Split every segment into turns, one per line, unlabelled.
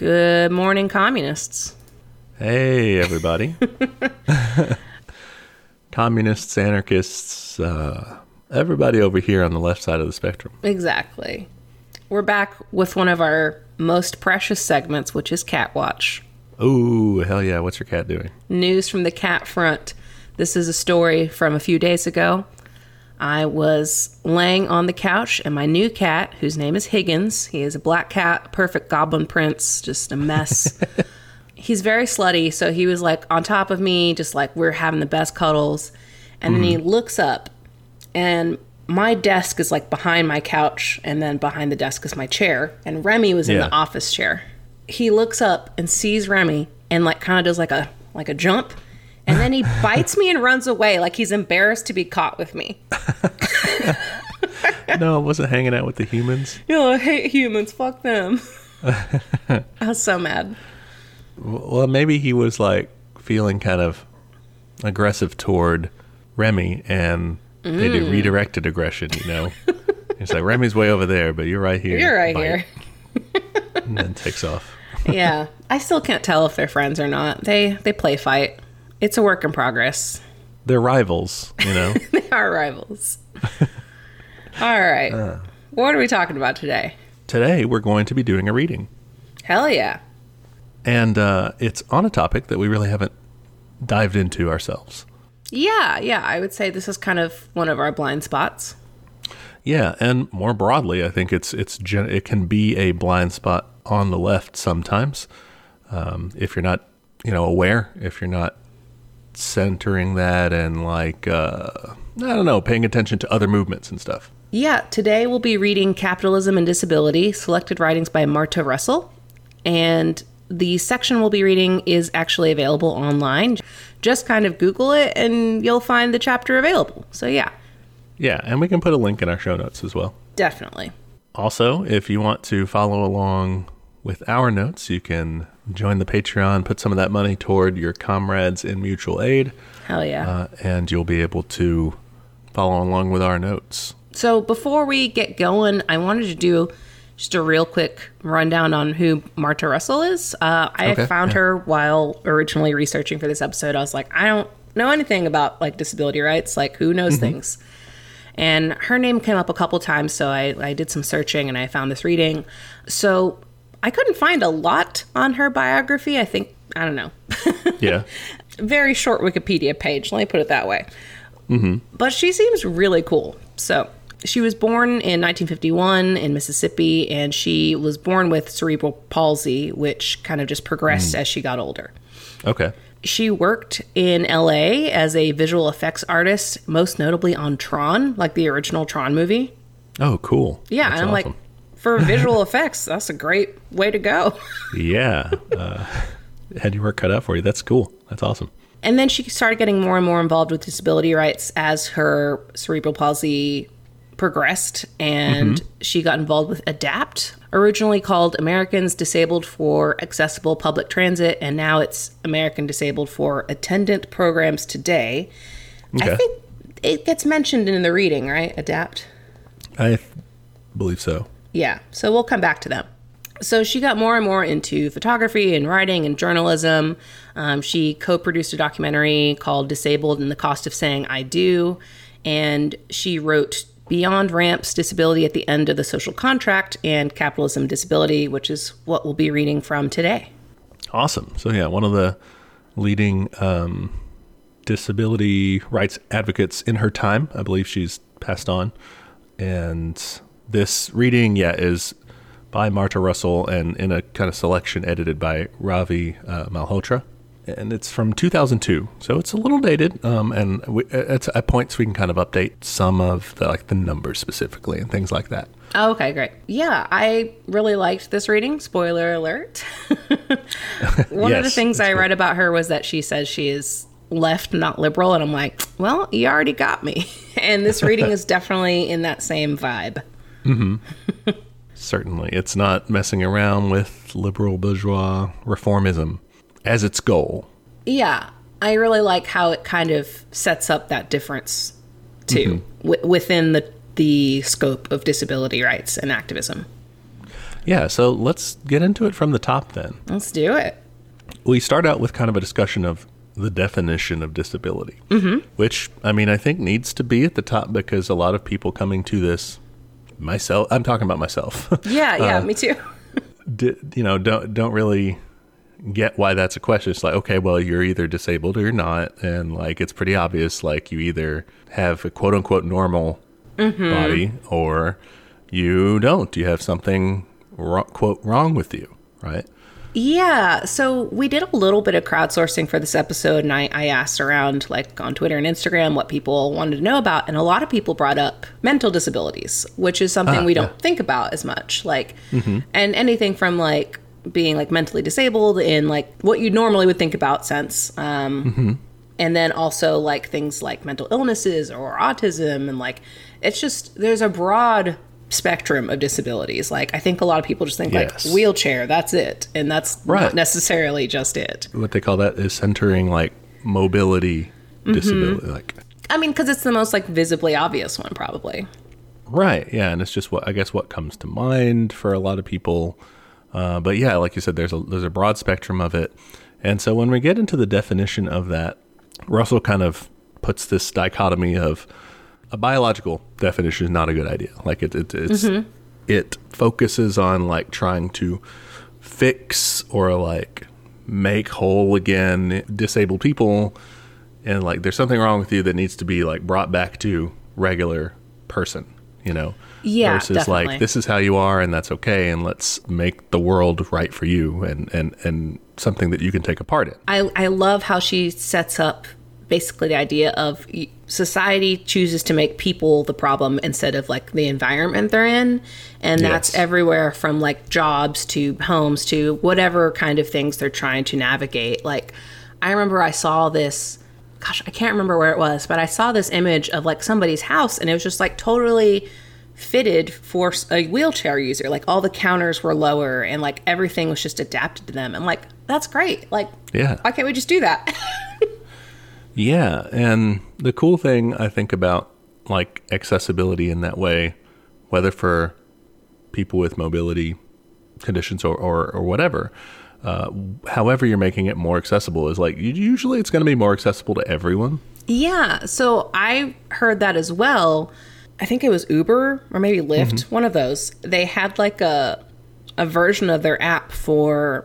Good morning, communists.
Hey, everybody. Communists, anarchists, uh, everybody over here on the left side of the spectrum.
Exactly. We're back with one of our most precious segments, which is Cat Watch.
Ooh, hell yeah. What's your cat doing?
News from the cat front. This is a story from a few days ago. I was laying on the couch, and my new cat, whose name is Higgins, he is a black cat, perfect goblin prince, just a mess. He's very slutty, so he was like on top of me, just like we're having the best cuddles. And then he mm-hmm. looks up, and my desk is like behind my couch, and then behind the desk is my chair. And Remy was in the office chair. He looks up and sees Remy, and like kind of does like a like a jump, and then he bites me and runs away, like he's embarrassed to be caught with me.
no, it wasn't hanging out with the humans.
Yo, I hate humans. Fuck them. I was so mad.
Well, maybe he was like feeling kind of aggressive toward Remy and they did
Mm.
redirected aggression, you know? it's like, Remy's way over there, but you're right here.
You're right
Bite.
here.
And then takes off.
yeah, I still can't tell if they're friends or not. They they play fight. It's a work in progress.
They're rivals, you know?
They are rivals. All right. what are we talking about today?
Today, we're going to be doing a reading.
Hell yeah.
And uh, it's on a topic that we really haven't dived into ourselves.
Yeah, yeah. I would say this is kind of one of our blind spots.
Yeah, and more broadly, I think it's it's gen- it can be a blind spot on the left sometimes um, if you're not you know aware, if you're not centering that and like uh, I don't know, paying attention to other movements and stuff.
Yeah, today we'll be reading Capitalism and Disability, selected writings by Marta Russell. And the section we'll be reading is actually available online. Just kind of Google it and you'll find the chapter available. So, yeah,
Yeah, and we can put a link in our show notes as well.
definitely.
Also, if you want to follow along with our notes, you can join the Patreon, put some of that money toward your comrades in mutual aid,
Hell yeah.
uh, and you'll be able to follow along with our notes.
So before we get going, I wanted to do just a real quick rundown on who Marta Russell is. Uh, I
Okay,
found
yeah.
her while originally researching for this episode. I was like, I don't know anything about like disability rights. Like, who knows
Mm-hmm.
things? And her name came up a couple times, so I, I did some searching and I found this reading. So I couldn't find a lot on her biography. I think I don't know.
Yeah.
very short Wikipedia page. Let me put it that way. Mm-hmm. But she seems really cool. So she was born in 1951 in Mississippi, and she was born with cerebral palsy, which kind of just progressed mm. as she got older.
Okay.
She worked in LA as a visual effects artist, most notably on Tron, like the original Tron movie.
Oh, cool.
Yeah,
That's
and I'm
awesome.
like, for visual effects, that's a great way to go.
yeah. Uh, had your work cut out for you. That's cool. That's awesome.
And then she started getting more and more involved with disability rights as her cerebral palsy progressed, and she got involved with ADAPT, originally called Americans Disabled for Accessible Public Transit, and now it's American Disabled for Attendant Programs Today.
Okay.
I think it gets mentioned in the reading, right? ADAPT.
I believe so.
Yeah, so we'll come back to them. So she got more and more into photography and writing and journalism. Um, she co produced a documentary called Disabled and the Cost of Saying I Do. And she wrote Beyond Ramps Disability at the End of the Social Contract and Capitalism Disability, which is what we'll be reading from today.
Awesome. So, yeah, one of the leading um, disability rights advocates in her time. I believe she's passed on. And this reading, yeah, is by Marta Russell and in a kind of selection edited by Ravi uh, Malhotra. And it's from 2002, so it's a little dated. Um, and we, it's at points we can kind of update some of the like the numbers specifically and things like that.
Oh, okay, great. Yeah, I really liked this reading. Spoiler alert. One of the things I read about her was that she says she is left, not liberal. And I'm like, well, you already got me. And this reading is definitely in that same vibe.
Certainly, it's not messing around with liberal bourgeois reformism as its goal.
Yeah, I really like how it kind of sets up that difference too
Mm-hmm.
wi- within the the scope of disability rights and activism.
Yeah, so let's get into it from the top then.
Let's do it.
We start out with kind of a discussion of the definition of disability, mm-hmm. which I mean, I think needs to be at the top because a lot of people coming to this, myself, I'm talking about myself.
Yeah, yeah, uh, me too.
di- you know, don't don't really get why that's a question. It's like, okay, well, you're either disabled or you're not, and like it's pretty obvious. Like you either have a quote unquote normal mm-hmm. body or you don't. You have something quote wrong with you, right?
Yeah, so we did a little bit of crowdsourcing for this episode, and I, I, asked around, like on Twitter and Instagram, what people wanted to know about, and a lot of people brought up mental disabilities, which is something ah, we don't yeah. think about as much. Like, mm-hmm. and anything from like being like mentally disabled in like what you normally would think about sense, um, mm-hmm. and then also like things like mental illnesses or autism, and like it's just there's a broad spectrum of disabilities. Like I think a lot of people just think yes. like wheelchair, that's it, and that's right. not necessarily just it.
What they call that is centering like mobility mm-hmm. disability. Like
I mean, because it's the most like visibly obvious one, probably.
Right. Yeah, and it's just what I guess what comes to mind for a lot of people. Uh, but yeah, like you said, there's a there's a broad spectrum of it, and so when we get into the definition of that, Russell kind of puts this dichotomy of a biological definition is not a good idea. Like it, it it's mm-hmm. it focuses on like trying to fix or like make whole again disabled people and like there's something wrong with you that needs to be like brought back to regular person you know
yeah
versus
definitely.
like this is how you are and that's okay and let's make the world right for you and and and something that you can take apart part in
i i love how she sets up basically the idea of society chooses to make people the problem instead of like the environment they're in. And that's yes. everywhere from like jobs to homes to whatever kind of things they're trying to navigate. Like i remember i saw this gosh i can't remember where it was but i saw this image of like somebody's house and it was just like totally fitted for a wheelchair user. Like all the counters were lower and like everything was just adapted to them. And like that's great. Like
yeah.
why can't we just do that
Yeah, and the cool thing I think about like accessibility in that way, whether for people with mobility conditions or or, or whatever, uh, however you're making it more accessible is like usually it's going to be more accessible to everyone.
Yeah, so I heard that as well. I think it was Uber or maybe Lyft, mm-hmm. one of those. They had like a a version of their app for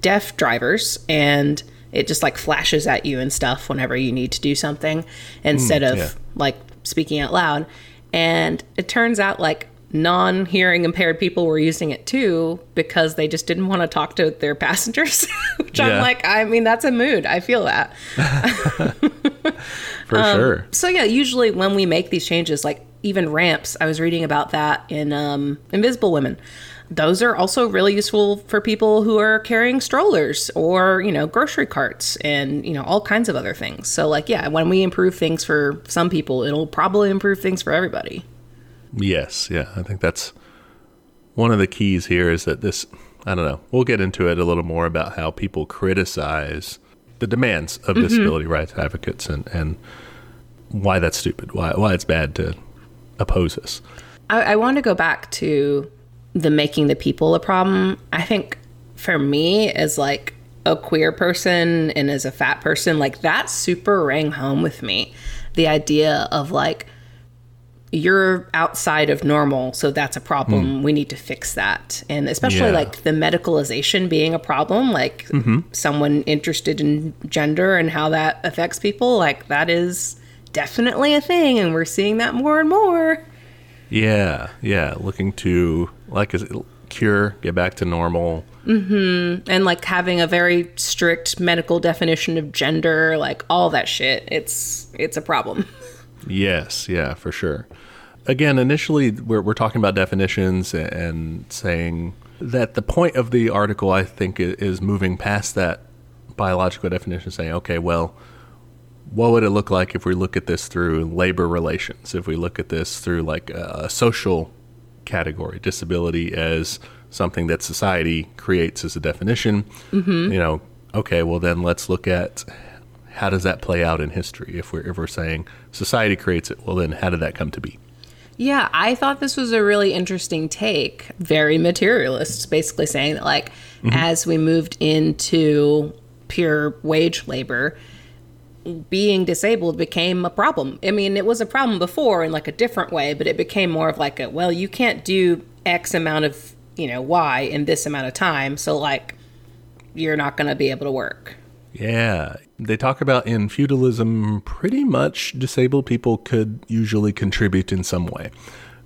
deaf drivers and it just like flashes at you and stuff whenever you need to do something instead mm, of yeah. like speaking out loud. And it turns out like non hearing impaired people were using it too because they just didn't want to talk to their passengers. Which yeah. I'm like, I mean, that's a mood. I feel that.
For um, sure.
So, yeah, usually when we make these changes, like even ramps, I was reading about that in um, Invisible Women those are also really useful for people who are carrying strollers or you know grocery carts and you know all kinds of other things. So like yeah when we improve things for some people it'll probably improve things for everybody.
Yes yeah i think that's one of the keys here is that this i don't know we'll get into it a little more about how people criticize the demands of mm-hmm. disability rights advocates and and why that's stupid why why it's bad to oppose us.
I, I want to go back to the making the people a problem. I think for me as like a queer person and as a fat person, like that super rang home with me. The idea of like you're outside of normal, so that's a problem. Mm. We need to fix that. And especially yeah. like the medicalization being a problem, like mm-hmm. someone interested in gender and how that affects people, like that is definitely a thing and we're seeing that more and more.
Yeah, yeah, looking to like a cure, get back to normal.
Mm-hmm. And like having a very strict medical definition of gender, like all that shit. It's it's a problem.
yes, yeah, for sure. Again, initially we're we're talking about definitions and saying that the point of the article, I think, is moving past that biological definition, saying, okay, well, what would it look like if we look at this through labor relations? If we look at this through like a, social category, disability as something that society creates as a definition, mm-hmm. you know, okay, well then let's look at how does that play out in history? If we're if we're saying society creates it, well then how did that come to be?
Yeah, I thought this was a really interesting take. Very materialist, basically saying that, like, as we moved into pure wage labor, being disabled became a problem. I mean, it was a problem before in like a different way, but it became more of like a, well, you can't do X amount of, you know, Y in this amount of time. So, like, you're not going to be able to work.
Yeah. They talk about in feudalism, pretty much disabled people could usually contribute in some way.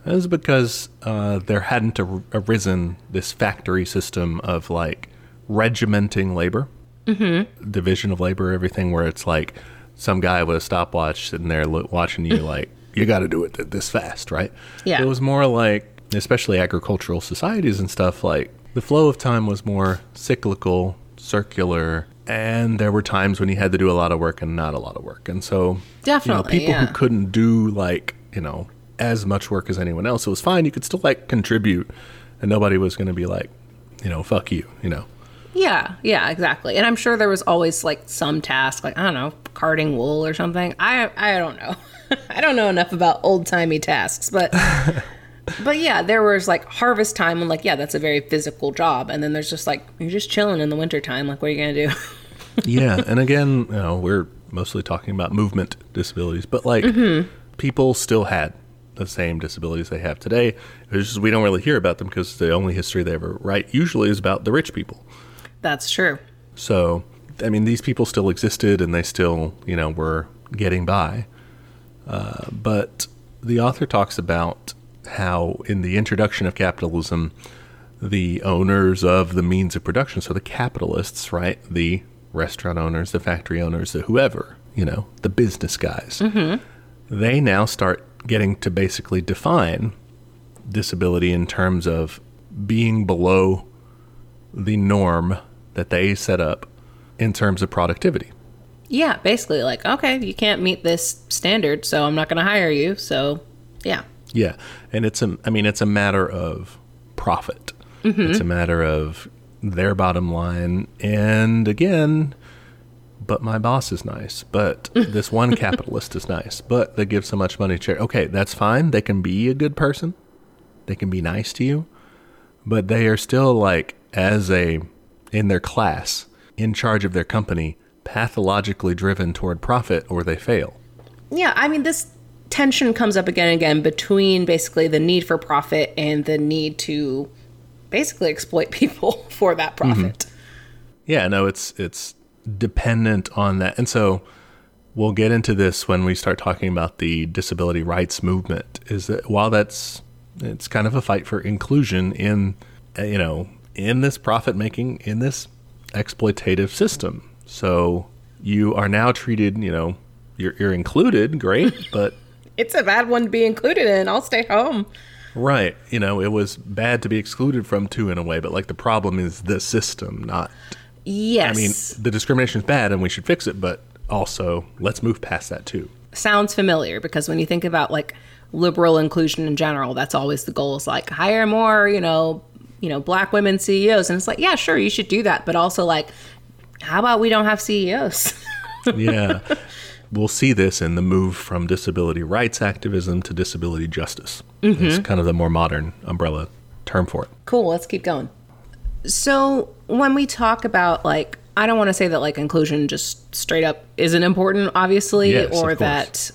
That was because uh, there hadn't ar- arisen this factory system of like regimenting labor, mm-hmm. division of labor, everything where it's like some guy with a stopwatch sitting there lo- watching you like, you got to do it th- this fast, right?
Yeah.
It was more like, especially agricultural societies and stuff, like the flow of time was more cyclical, circular, and there were times when you had to do a lot of work and not a lot of work. And so,
Definitely,
you know, people
yeah.
who couldn't do like, you know, as much work as anyone else, it was fine. You could still like contribute, and nobody was going to be like, you know, fuck you, you know.
Yeah, yeah, exactly. And I'm sure there was always like some task, like I don't know, carding wool or something. I I don't know. I don't know enough about old timey tasks, but but yeah, there was like harvest time and like yeah, that's a very physical job. And then there's just like you're just chilling in the wintertime. Like what are you gonna do?
yeah, and again, you know, we're mostly talking about movement disabilities, but like mm-hmm. people still had the same disabilities they have today. It's just we don't really hear about them because the only history they ever write usually is about the rich people.
That's true.
So, I mean, these people still existed and they still, you know, were getting by. Uh, but the author talks about how, in the introduction of capitalism, the owners of the means of production, so the capitalists, right, the restaurant owners, the factory owners, the whoever, you know, the business guys, they now start getting to basically define disability in terms of being below the norm that they set up in terms of productivity.
Yeah, basically like okay, you can't meet this standard, so I'm not gonna hire you. So yeah,
Yeah, and it's a I mean it's a matter of profit. Mm-hmm. It's a matter of their bottom line and again but my boss is nice, but this one capitalist is nice, but they give so much money to charity. Okay, that's fine. They can be a good person. They can be nice to you, but they are still like as a in their class, in charge of their company, pathologically driven toward profit or they fail.
yeah. I mean, this tension comes up again and again between basically the need for profit and the need to basically exploit people for that mm-hmm. profit.
Yeah, no, it's it's dependent on that. And so we'll get into this when we start talking about the disability rights movement is that while that's it's kind of a fight for inclusion in you know, in this profit making in this exploitative system. So you are now treated, you know, you're you're included, great, but
It's a bad one to be included in. I'll stay home.
right, you know, it was bad to be excluded from too in a way, but like the problem is the system, not
Yes.
I mean, the discrimination is bad and we should fix it, but also let's move past that too.
sounds familiar because when you think about like liberal inclusion in general, that's always the goal is like hire more, you know, you know, black women CEOs. And it's like, yeah, sure, you should do that. But also like, how about we don't have CEOs?
Yeah. we'll see this in the move from disability rights activism to disability justice. Mm-hmm. It's kind of the more modern umbrella term for it.
cool, let's keep going. So when we talk about like I don't want to say that like inclusion just straight up isn't important, obviously,
Yes,
or that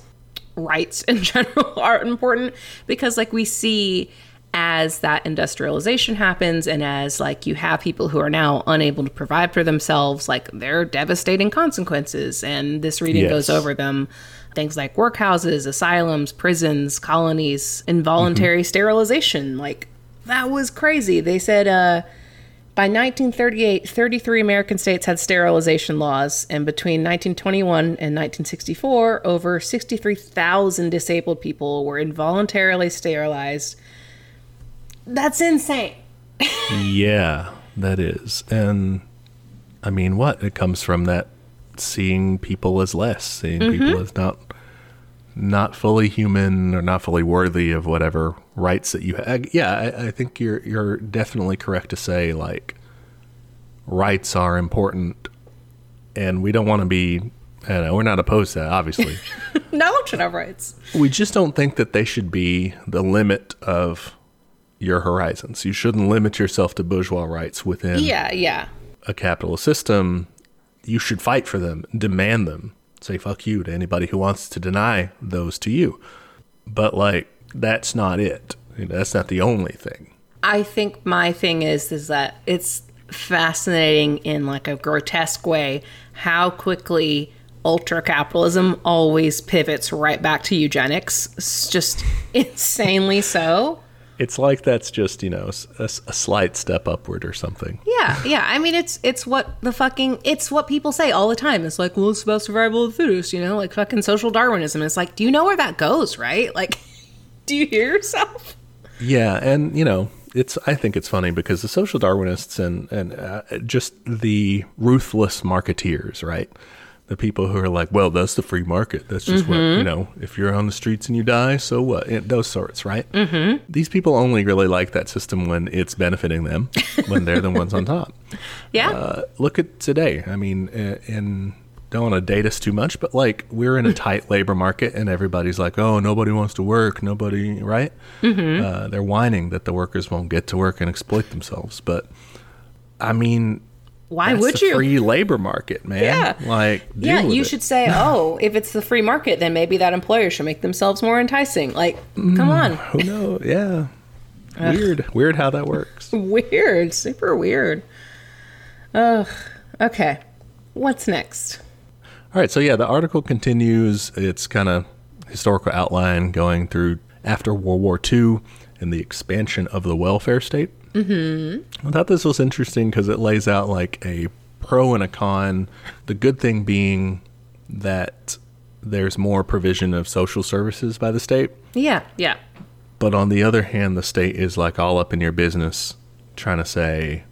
rights in general are important because like we see as that industrialization happens and as like you have people who are now unable to provide for themselves like there are devastating consequences. And this reading
Yes.
goes over them. Things like workhouses asylums prisons colonies involuntary sterilization. Like that was crazy. They said uh by 1938, 33 American states had sterilization laws, and between 1921 and 1964, over 63,000 disabled people were involuntarily sterilized. That's insane.
Yeah, that is. And I mean, what? It comes from that seeing people as less, seeing mm-hmm. people as not not fully human or not fully worthy of whatever rights that you have. Yeah, I, I think you're you're definitely correct to say like rights are important, and we don't want to be. I know, we're not opposed to that, obviously.
no one should have rights.
We just don't think that they should be the limit of your horizons. You shouldn't limit yourself to bourgeois rights within
Yeah, yeah.
a capitalist system. You should fight for them, demand them, say fuck you to anybody who wants to deny those to you. But like that's not it. That's not the only thing.
I think my thing is is that it's fascinating in like a grotesque way how quickly ultra capitalism always pivots right back to eugenics. It's just insanely so.
It's like that's just, you know, a, a slight step upward or something.
Yeah, yeah. I mean, it's it's what the fucking it's what people say all the time. It's like, well, it's about survival of the fittest, you know, like fucking social Darwinism. It's like, do you know where that goes, right? Like, do you hear yourself?
Yeah, and you know, it's I think it's funny because the social Darwinists and and uh, just the ruthless marketeers, right? The people who are like, well, that's the free market. That's just what you know. If you're on the streets and you die, so what? And those sorts, right? Mm-hmm. These people only really like that system when it's benefiting them, when they're the ones on top.
Yeah.
Uh, look at today. I mean, in don't want to date us too much, but like we're in a tight labor market, and everybody's like, "Oh, nobody wants to work. Nobody, right?" Mm-hmm. Uh, they're whining that the workers won't get to work and exploit themselves. But I mean,
Why
that's
would you?
Free labor market, man.
Yeah.
Like,
yeah, you
it.
should say, oh, if it's the free market, then maybe that employer should make themselves more enticing. Like, come mm, on.
Who knows? Yeah. Weird. Weird how that works.
Weird. Super weird. Ugh. Okay. What's next?
All right, so yeah, the article continues its kind of historical outline going through after World War II and the expansion of the welfare state. Mm-hmm. I thought this was interesting because it lays out like a pro and a con. The good thing being that there's more provision of social services by the state,
Yeah, yeah.
but on the other hand, the state is like all up in your business, trying to say,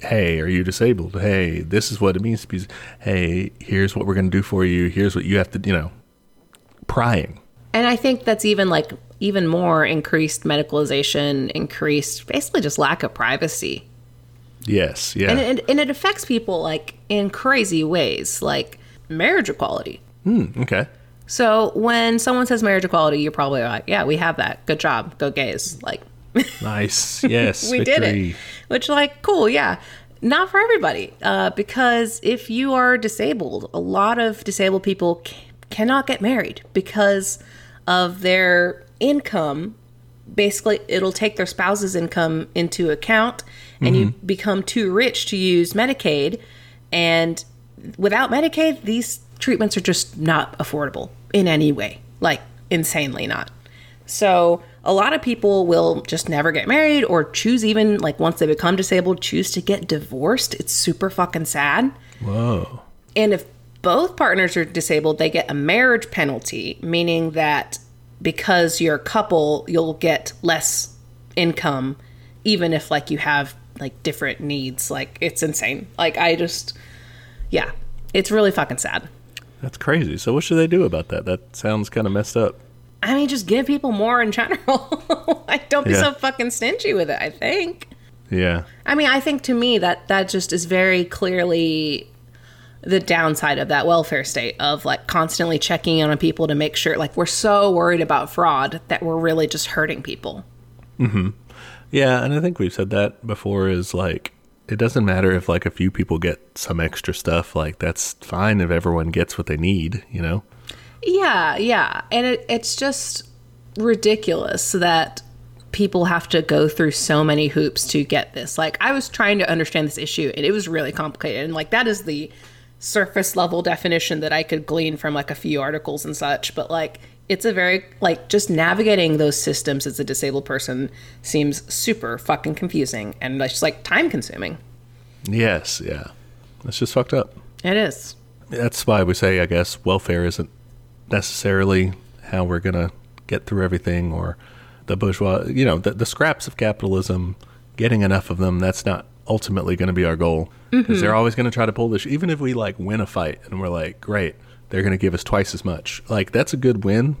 "Hey, are you disabled? Hey, this is what it means to be. Hey, here's what we're going to do for you. Here's what you have to, you know, prying."
And I think that's even like even more increased medicalization, increased basically just lack of privacy.
Yes, yeah,
And it, and it affects people like in crazy ways, like marriage equality.
Hmm, okay,
So when someone says marriage equality, you're probably like, yeah, we have that. Good job. Go gays. Like,
nice. Yes,
we did it. Which, like, cool, yeah. Not for everybody, uh, because if you are disabled, a lot of disabled people c- cannot get married because of their income. Basically, it'll take their spouse's income into account, and you mm-hmm. become too rich to use Medicaid. And without Medicaid, these treatments are just not affordable in any way, like insanely not. So a lot of people will just never get married or choose even like once they become disabled, choose to get divorced. It's super fucking sad.
Whoa.
And if both partners are disabled, they get a marriage penalty, meaning that because you're a couple, you'll get less income, even if like you have like different needs. Like it's insane. Like I just, yeah, it's really fucking sad.
That's crazy. So what should they do about that? That sounds kind of messed up.
I mean, just give people more in general. like, don't be
Yeah.
so fucking stingy with it. I think.
Yeah.
I mean, I think to me that that just is very clearly the downside of that welfare state of like constantly checking in on people to make sure like we're so worried about fraud that we're really just hurting people. Mhm.
Yeah, and I think we've said that before is like it doesn't matter if like a few people get some extra stuff, like that's fine if everyone gets what they need, you know?
Yeah, yeah. And it, it's just ridiculous that people have to go through so many hoops to get this. Like, I was trying to understand this issue and it was really complicated. And, like, that is the surface level definition that I could glean from, like, a few articles and such. But, like, it's a very, like, just navigating those systems as a disabled person seems super fucking confusing and just, like, time consuming.
Yes, yeah. That's just fucked up.
It is.
That's why we say I guess welfare isn't necessarily how we're going to get through everything or the bourgeois, you know, the, the scraps of capitalism, getting enough of them, that's not ultimately going to be our goal because they're mm-hmm. always going to try to pull this even if we like win a fight and we're like, great, they're going to give us twice as much. Like that's a good win,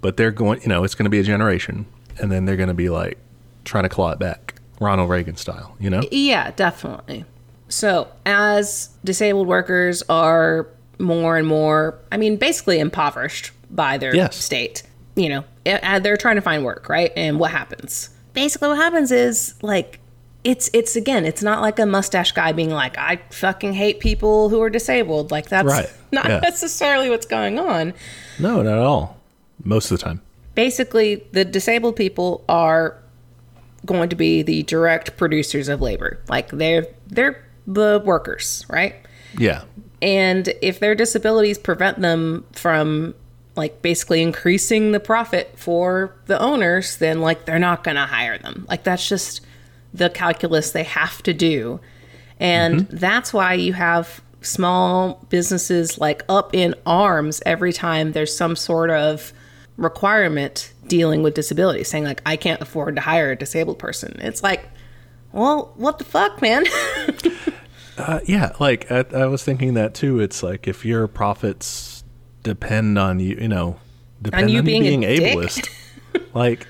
but they're going, you know, it's going to be a generation and then they're going to be like trying to claw it back, Ronald Reagan style, you know?
Yeah, definitely. So, as disabled workers are more and more, I mean, basically impoverished by their
Yes.
state. You know, they're trying to find work, right? And what happens? Basically, what happens is like it's it's again, it's not like a mustache guy being like, "I fucking hate people who are disabled." Like that's
Right.
not
Yeah.
necessarily what's going on.
No, not at all. Most of the time.
Basically, the disabled people are going to be the direct producers of labor. Like they're they're the workers, right?
Yeah.
And if their disabilities prevent them from like basically increasing the profit for the owners, then like they're not going to hire them. Like that's just the calculus they have to do. And that's why you have small businesses like up in arms every time there's some sort of requirement dealing with disability saying like I can't afford to hire a disabled person. It's like, well, what the fuck, man?
Uh, yeah, like I, I was thinking that too. It's like if your profits depend on you, you know, depend on
you
you
being
being, ableist. like,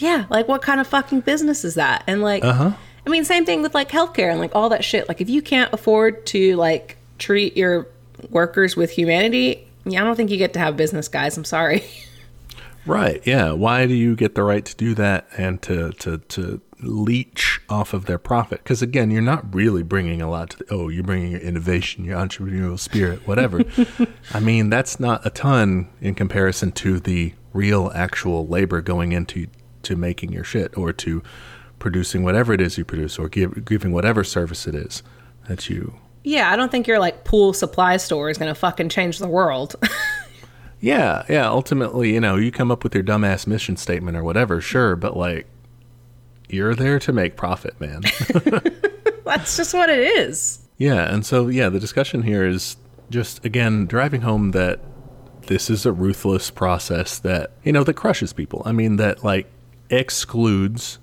Yeah, like what kind of fucking business is that? And like,
Uh-huh.
I mean, same thing with like healthcare and like all that shit. Like, if you can't afford to like treat your workers with humanity, yeah, I don't think you get to have business, guys. I'm sorry.
right? Yeah. Why do you get the right to do that and to to to leech off of their profit? Because again, you're not really bringing a lot to. The, oh, you're bringing your innovation, your entrepreneurial spirit, whatever. I mean, that's not a ton in comparison to the real, actual labor going into to making your shit or to producing whatever it is you produce or give, giving whatever service it is that you
yeah, I don't think your like pool supply store is gonna fucking change the world.
Yeah, yeah. Ultimately, you know, you come up with your dumbass mission statement or whatever, sure, but like, you're there to make profit, man.
That's just what it is.
yeah, and so yeah, the discussion here is just again driving home that this is a ruthless process that you know that crushes people. I mean, that like excludes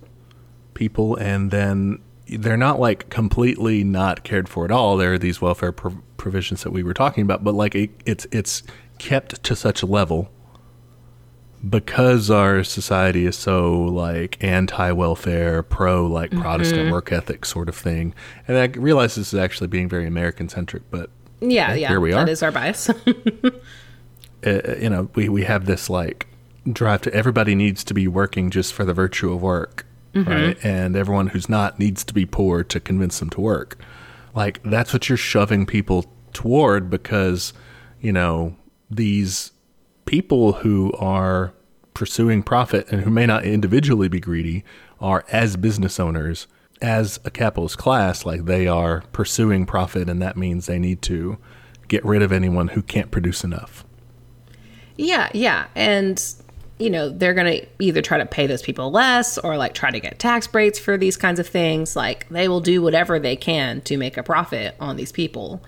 people, and then they're not like completely not cared for at all. There are these welfare prov- provisions that we were talking about, but like it, it's it's kept to such a level because our society is so like anti-welfare, pro like Protestant work ethic sort of thing. And I realize this is actually being very American centric, but
Yeah, yeah.
here we are.
is our bias.
uh, you know, we, we have this like drive to everybody needs to be working just for the virtue of work, mm-hmm. right? And everyone who's not needs to be poor to convince them to work. Like that's what you're shoving people toward because, you know, these people who are pursuing profit and who may not individually be greedy are as business owners as a capitalist class like they are pursuing profit and that means they need to get rid of anyone who can't produce enough
Yeah, yeah. And, you know, they're going to either try to pay those people less or like try to get tax breaks for these kinds of things. Like they will do whatever they can to make a profit on these people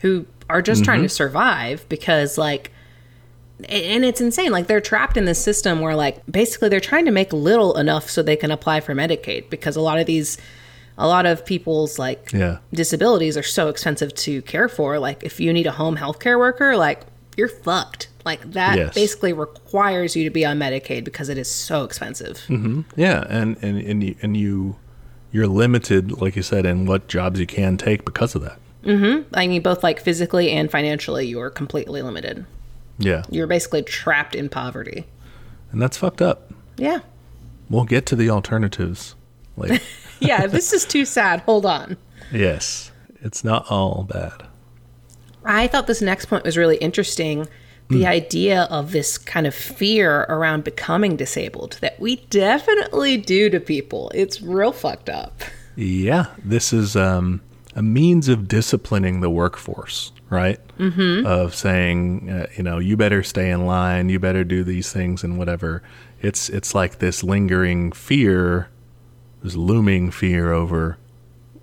who are just trying to mm-hmm. survive because, like, and it's insane. Like they're trapped in this system where, like, basically they're trying to make little enough so they can apply for Medicaid because a lot of these, a lot of people's like
Yeah.
disabilities are so expensive to care for. Like if you need a home healthcare worker, like you're fucked. Like that
Yes.
basically requires you to be on Medicaid because it is so expensive.
Yeah, and and and you, and you you're limited, like you said, in what jobs you can take because of that. Mm-hmm.
I mean, both like physically and financially, you are completely limited.
Yeah,
You're basically trapped in poverty.
and that's fucked up.
Yeah.
We'll get to the alternatives later.
Yeah, this is too sad, hold on.
yes, it's not all bad.
I thought this next point was really interesting. The idea of this kind of fear around becoming disabled that we definitely do to people. It's real fucked up.
Yeah, this is um, a means of disciplining the workforce, right? Mm-hmm. Of saying, uh, you know, you better stay in line, you better do these things, and whatever. It's it's like this lingering fear, this looming fear over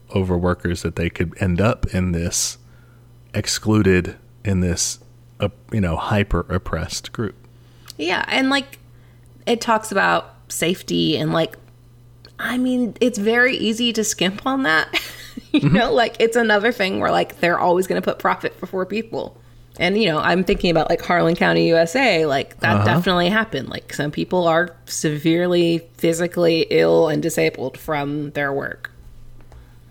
over workers that they could end up in this excluded in this, uh, you know, hyper oppressed group.
Yeah, and like it talks about safety and like I mean, it's very easy to skimp on that. you know, like it's another thing where like they're always going to put profit before people. And you know, I'm thinking about like Harlan County, USA, like that definitely happened. Like some people are severely physically ill and disabled from their work.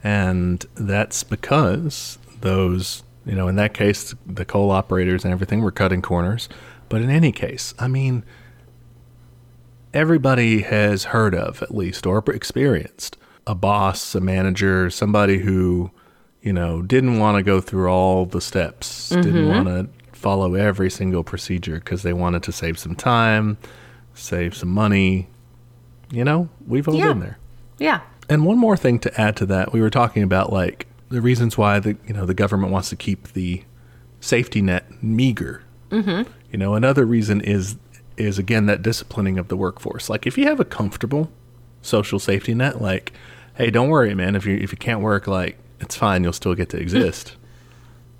And that's because those, you know, in that case, the coal operators and everything were cutting corners. But in any case, I mean, everybody has heard of at least or experienced a boss, a manager, somebody who, you know, didn't want to go through all the steps, mm-hmm. didn't want to follow every single procedure because they wanted to save some time, save some money. You know, we've all
Yeah.
been there.
Yeah.
And one more thing to add to that, we were talking about like the reasons why the you know the government wants to keep the safety net meager. Mm-hmm. You know, another reason is is again that disciplining of the workforce. Like if you have a comfortable social safety net, like, hey, don't worry, man. If you if you can't work, like it's fine. You'll still get to exist.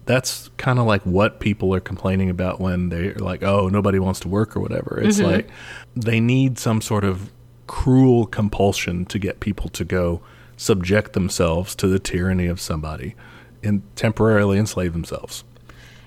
That's kind of like what people are complaining about when they're like, oh, nobody wants to work or whatever. It's like they need some sort of cruel compulsion to get people to go subject themselves to the tyranny of somebody and temporarily enslave themselves.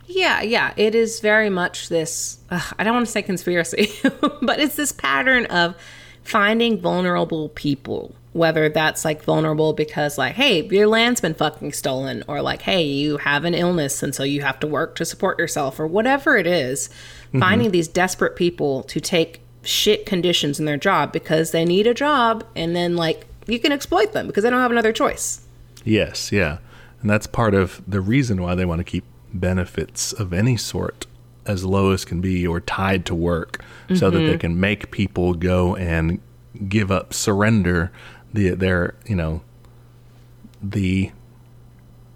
Yeah, yeah. It is very much this, ugh, I don't want to say conspiracy, but it's this pattern of finding vulnerable people, whether that's like vulnerable because, like, hey, your land's been fucking stolen, or like, hey, you have an illness and so you have to work to support yourself, or whatever it is, mm-hmm. finding these desperate people to take shit conditions in their job because they need a job and then, like, you can exploit them because they don't have another choice.
Yes, yeah. And that's part of the reason why they want to keep benefits of any sort as low as can be or tied to work so that they mm-hmm. can make people go and give up surrender the their, you know, the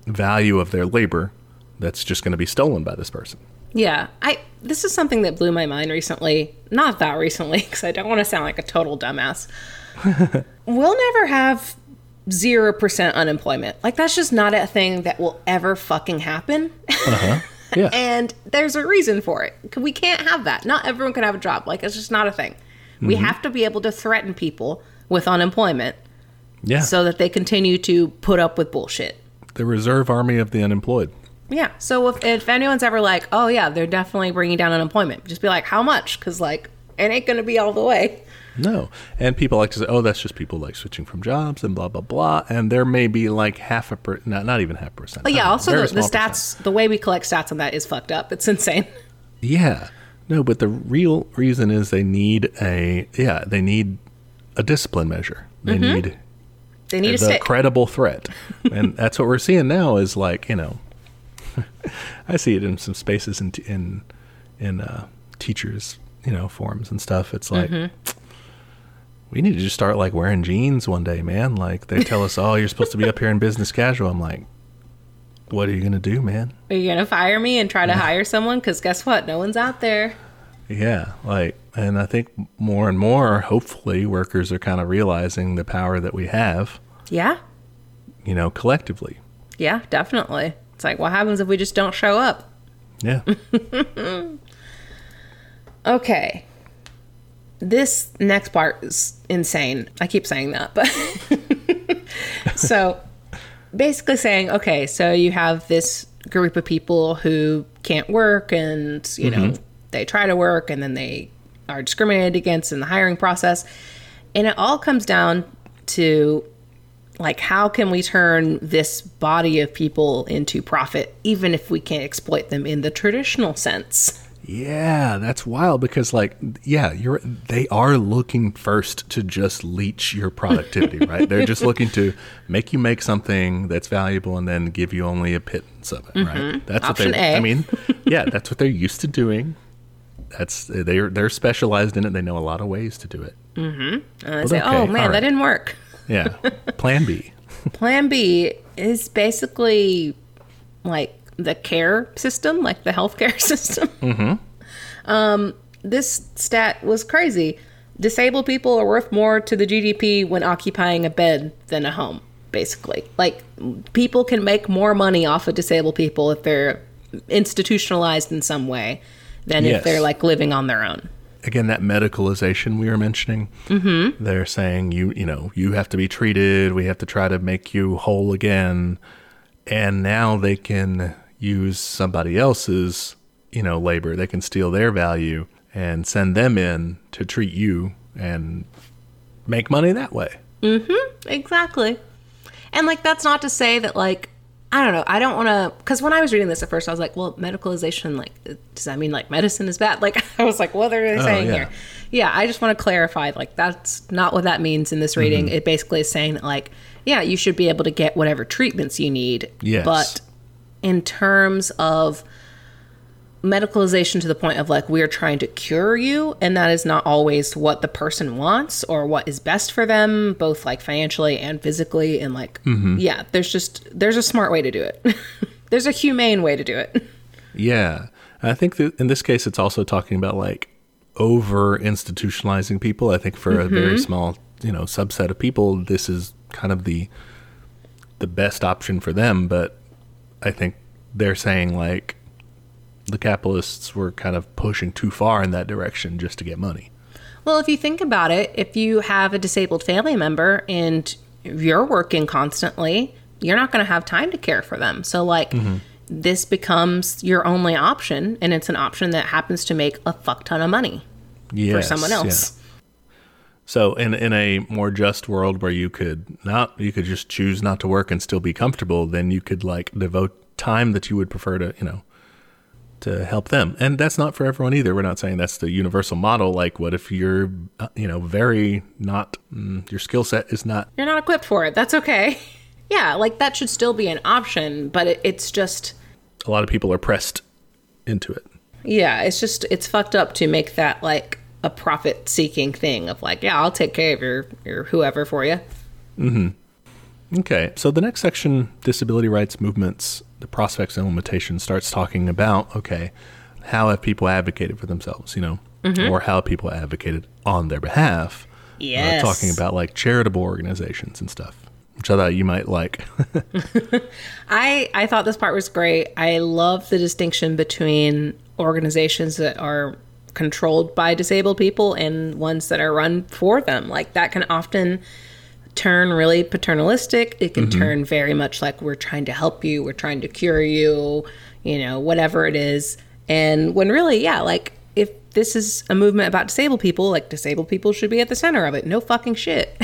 value of their labor that's just going to be stolen by this person.
Yeah, I this is something that blew my mind recently. Not that recently, because I don't want to sound like a total dumbass. we'll never have zero percent unemployment. Like that's just not a thing that will ever fucking happen. Uh-huh.
Yeah.
and there's a reason for it. We can't have that. Not everyone can have a job. Like it's just not a thing. We mm-hmm. have to be able to threaten people with unemployment
yeah.
so that they continue to put up with bullshit.
the reserve army of the unemployed.
Yeah. So if, if anyone's ever like, oh yeah, they're definitely bringing down unemployment, just be like, how much? Because like it ain't gonna be all the way.
No. And people like to say, oh, that's just people like switching from jobs and blah, blah, blah. And there may be like half a per, not, not even half a percent.
But yeah,
know,
also the, the stats,
percent.
the way we collect stats on that is fucked up. It's insane.
Yeah. No, but the real reason is they need a, yeah, they need a discipline measure. They need
They need
the
a stick.
credible threat. and that's what we're seeing now is like, you know, I see it in some spaces in, in, in uh, teachers, you know, forums and stuff. It's like, we need to just start like wearing jeans one day, man. Like they tell us, oh, you're supposed to be up here in business casual. I'm like, what are you going to do, man?
Are you gonna fire me and try to hire someone? Because guess what? No one's out there.
Yeah, like, and I think more and more, hopefully, workers are kind of realizing the power that we have,
Yeah.
you know, collectively.
Yeah, definitely. It's like, what happens if we just don't show up?
Yeah.
Okay. This next part is insane. I keep saying that, but so basically saying, okay, so you have this group of people who can't work and, you know, mm-hmm. they try to work and then they are discriminated against in the hiring process. And it all comes down to like how can we turn this body of people into profit even if we can't exploit them in the traditional sense?
Yeah, that's wild because like yeah, you're they are looking first to just leech your productivity, right? They're just looking to make you make something that's valuable and then give you only a pittance of it, right? Mm-hmm. That's
Option
what they
A.
I mean, yeah, that's what they're used to doing. That's they're they're specialized in it. They know a lot of ways to do it. Mm-hmm.
And I say,
okay,
oh man,
right.
that didn't work.
Yeah. Plan B.
Plan B is basically like the care system, like the healthcare system. Mm-hmm. Um, this stat was crazy. Disabled people are worth more to the GDP when occupying a bed than a home, basically. Like, people can make more money off of disabled people if they're institutionalized in some way than
Yes.
if they're like living on their own.
again that medicalization we were mentioning mm-hmm. they're saying you you know you have to be treated we have to try to make you whole again and now they can use somebody else's you know labor they can steal their value and send them in to treat you and make money that way Mm-hmm.
Exactly. And like that's not to say that like I don't know. I don't want to because when I was reading this at first, I was like, "Well, medicalization, like, does that mean like medicine is bad?" Like, I was like, "What are they saying
yeah.
here?" Yeah, I just want to clarify. Like, that's not what that means in this reading. It basically is saying that, like, yeah, you should be able to get whatever treatments you need.
Yes.
But in terms of medicalization to the point of like we're trying to cure you and that is not always what the person wants or what is best for them both like financially and physically and like mm-hmm. yeah there's just there's a smart way to do it there's a humane way to do it
Yeah. I think that in this case, it's also talking about like over institutionalizing people. I think for a very mm-hmm. small, you know, subset of people, this is kind of the the best option for them. But I think they're saying like the capitalists were kind of pushing too far in that direction just to get money.
Well, if you think about it, if you have a disabled family member and you're working constantly, you're not going to have time to care for them. So, like, mm-hmm. this becomes your only option, and it's an option that happens to make a fuck ton of money
Yes,
for someone
yeah. So in in a more just world where you could not you could just choose not to work and still be comfortable, then you could like devote time that you would prefer to, you know, to help them. And that's not for everyone either. We're not saying that's the universal model. Like what if you're uh, you know, very not mm, your skill set is not
You're not equipped for it. That's okay. yeah, like that should still be an option, but it, it's just,
a lot of people are pressed into it.
yeah, it's just, it's fucked up to make that like a profit seeking thing of like, yeah, I'll take care of your, your whoever for you. Mm-hmm.
Okay, so the next section, disability rights movements, the prospects and limitations, starts talking about okay, how have people advocated for themselves, you know, or how people advocated on their behalf?
Yes.
Uh, talking about like charitable organizations and stuff, which I thought you might like.
I I thought this part was great. I love the distinction between organizations that are controlled by disabled people and ones that are run for them. Like that can often turn really paternalistic. It can mm-hmm. turn very much like we're trying to help you, we're trying to cure you, you know, whatever it is. And when really, yeah, like if this is a movement about disabled people, like disabled people should be at the center of it. No fucking shit.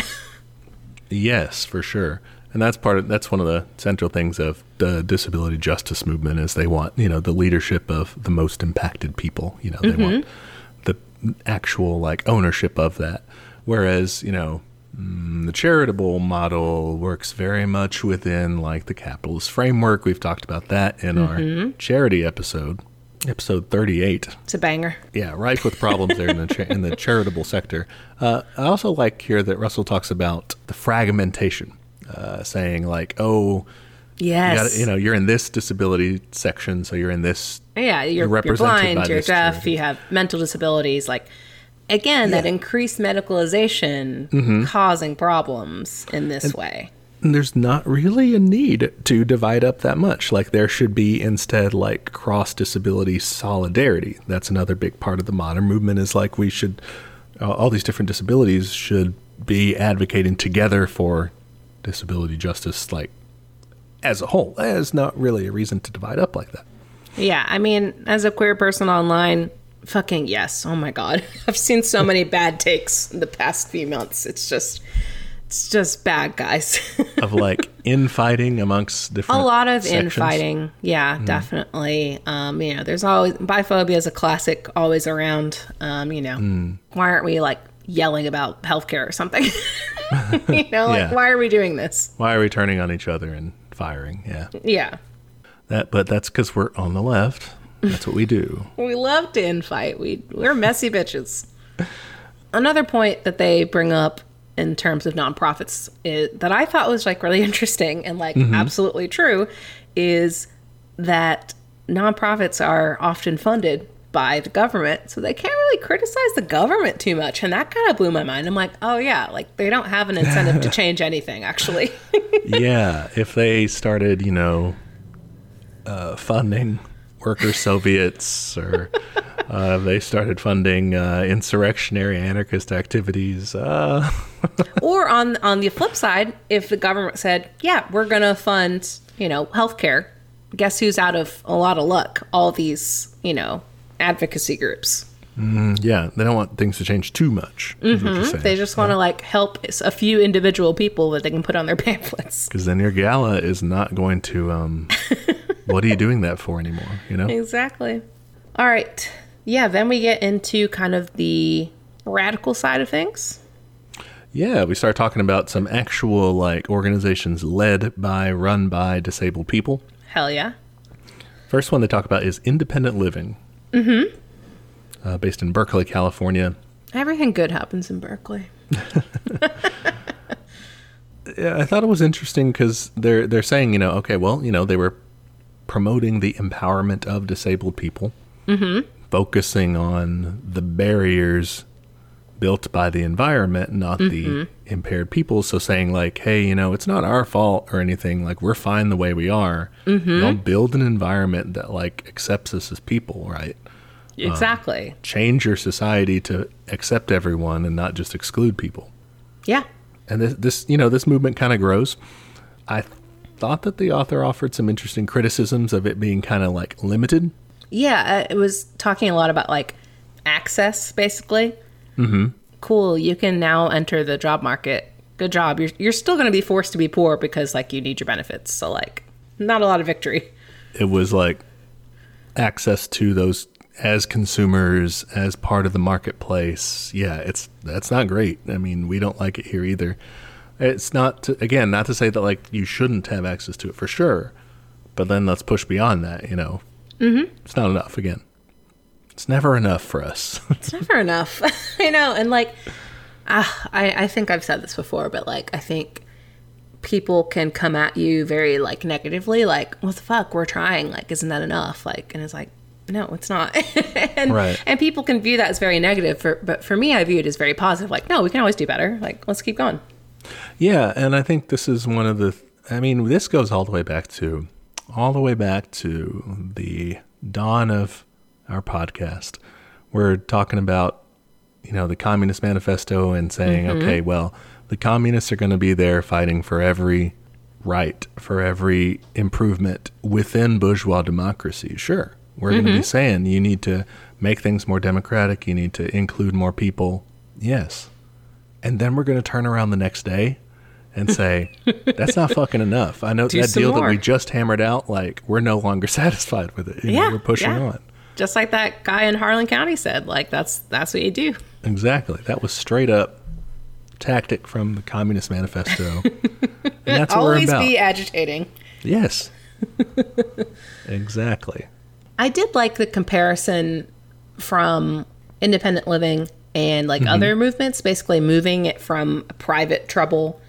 yes, for sure. And that's part of that's one of the central things of the disability justice movement is they want, you know, the leadership of the most impacted people. You know, they want the actual like ownership of that. Whereas, you know, mm, the charitable model works very much within like the capitalist framework. We've talked about that in our charity episode, episode 38
it's a banger.
yeah, rife with problems there in the cha- in the charitable sector. Uh, I also like here that Russell talks about the fragmentation, uh, saying like, "Oh, you,
Yes.
gotta, you know, you're in this disability section, so you're in this."
Yeah, you're, you're,
by
blind, you're deaf, you have mental disabilities. Like, again, that increased medicalization
Mm-hmm.
causing problems in this way.
And there's not really a need to divide up that much. Like there should be instead like cross disability solidarity. That's another big part of the modern movement. Is like we should uh, all these different disabilities should be advocating together for disability justice, like as a whole. There's not really a reason to divide up like that.
Yeah, I mean, as a queer person online, fucking yes. Oh my god. I've seen so many bad takes in the past few months. It's just it's just bad, guys.
Of like infighting amongst different a
lot of
sections.
infighting. Yeah, definitely. Um, you know, there's always biphobia is a classic, always around. Um, you know, why aren't we like yelling about healthcare or something? you know, like
Yeah.
why are we doing this?
Why are we turning on each other and firing? Yeah,
Yeah.
that. But that's because we're on the left. That's what we do.
We love to infight. We we're messy bitches. Another point that they bring up in terms of nonprofits is, that I thought was like really interesting and like mm-hmm. absolutely true is that nonprofits are often funded by the government, so they can't really criticize the government too much, and that kind of blew my mind. I'm like, oh yeah, like they don't have an incentive to change anything actually.
yeah, if they started, you know, uh, funding worker Soviets or uh, they started funding uh, insurrectionary anarchist activities, uh,
Or on on the flip side, if the government said, "Yeah, we're going to fund, you know, healthcare," guess who's out of a lot of luck? All these, you know, advocacy groups.
Yeah, they don't want things to change too much.
Mm-hmm. They just want to like help a few individual people that they can put on their pamphlets.
because then your gala is not going to. Um, what are you doing that for anymore? You know.
Exactly. All right. Yeah, then we get into kind of the radical side of things.
Yeah, we start talking about some actual like organizations led by, run by disabled people.
Hell yeah.
First one they talk about is Independent Living. Mm-hmm. Uh, based in Berkeley, California.
Everything good happens in Berkeley.
Yeah, I thought it was interesting because they're they're saying, you know, okay, well, you know, they were promoting the empowerment of disabled people, mm-hmm. focusing on the barriers built by the environment, not the impaired people. So saying like, hey, you know, it's not our fault or anything. Like we're fine the way we are. Mm-hmm. Know, build an environment that like accepts us as people, right?
Exactly.
Change your society to accept everyone and not just exclude people.
yeah.
and this, this you know this movement kind of grows i thought that the author offered some interesting criticisms of it being kind of like limited
Yeah. uh, It was talking a lot about like access, basically. Mm-hmm. Cool. You can now enter the job market. Good job. You're, you're still going to be forced to be poor because like you need your benefits. So, like, not a lot of victory.
it was like access to those as consumers as part of the marketplace yeah it's that's not great i mean we don't like it here either it's not to, again not to say that like you shouldn't have access to it for sure but then let's push beyond that you know mm-hmm. it's not enough again it's never enough for us
It's never enough. I know. And like, ah, I, I think I've said this before, but like, I think people can come at you very like negatively, like, what the fuck, we're trying. Like, isn't that enough? Like, and it's like, no, it's not. and,
Right.
and people can view that as very negative. For, but for me, I view it as very positive. Like, no, we can always do better. Like, let's keep going.
Yeah, and I think this is one of the. I mean, this goes all the way back to, all the way back to the dawn of our podcast. We're talking about, you know, the Communist Manifesto and saying, mm-hmm. okay, well, the communists are going to be there fighting for every right, for every improvement within bourgeois democracy. Sure, we're going to be mm-hmm. saying you need to make things more democratic. You need to include more people. Yes, and then we're going to turn around the next day and say that's not fucking enough. I know
Do
that deal that we just hammered out. Like we're no longer satisfied with it. You know,
Yeah.
we're pushing
yeah.
on.
Just like that guy in Harlan County said, like, that's, that's what you do.
Exactly. That was straight up tactic from the Communist Manifesto, and that's
Always be agitating.
yes. exactly.
I did like the comparison from independent living and like mm-hmm. other movements, basically moving it from private trouble,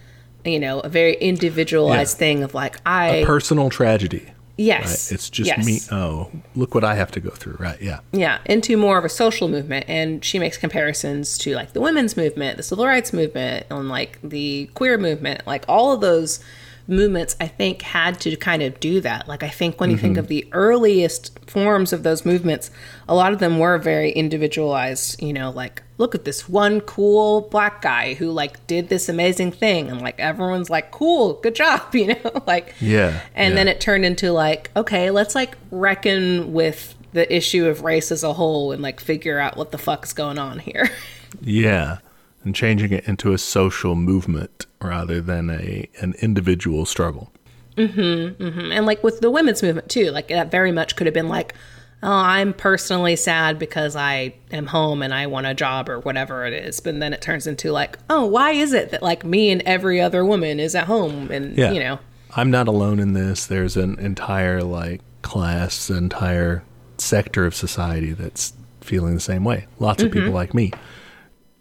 you know, a very individualized
Yeah.
thing of like I
A personal tragedy. Right?
yes,
It's just
yes.
me. Oh, look what I have to go through. Right. Yeah.
yeah, into more of a social movement. And she makes comparisons to like the women's movement, the civil rights movement, and like the queer movement. Like all of those movements, I think, had to kind of do that. Like I think when you think mm-hmm. of the earliest forms of those movements, a lot of them were very individualized. You know, like look at this one cool black guy who like did this amazing thing, and like everyone's like, cool, good job, you know, like
Yeah.
and
yeah.
then it turned into like, okay, let's like reckon with the issue of race as a whole and like figure out what the fuck's going on here.
Yeah, and changing it into a social movement rather than a an individual struggle. Hmm.
And like with the women's movement too, like that very much could have been like, oh, I'm personally sad because I am home and I want a job or whatever it is. But then it turns into like, oh, why is it that like me and every other woman is at home and
Yeah,
you know,
I'm not alone in this. There's an entire like class, entire sector of society that's feeling the same way. Lots of people like me.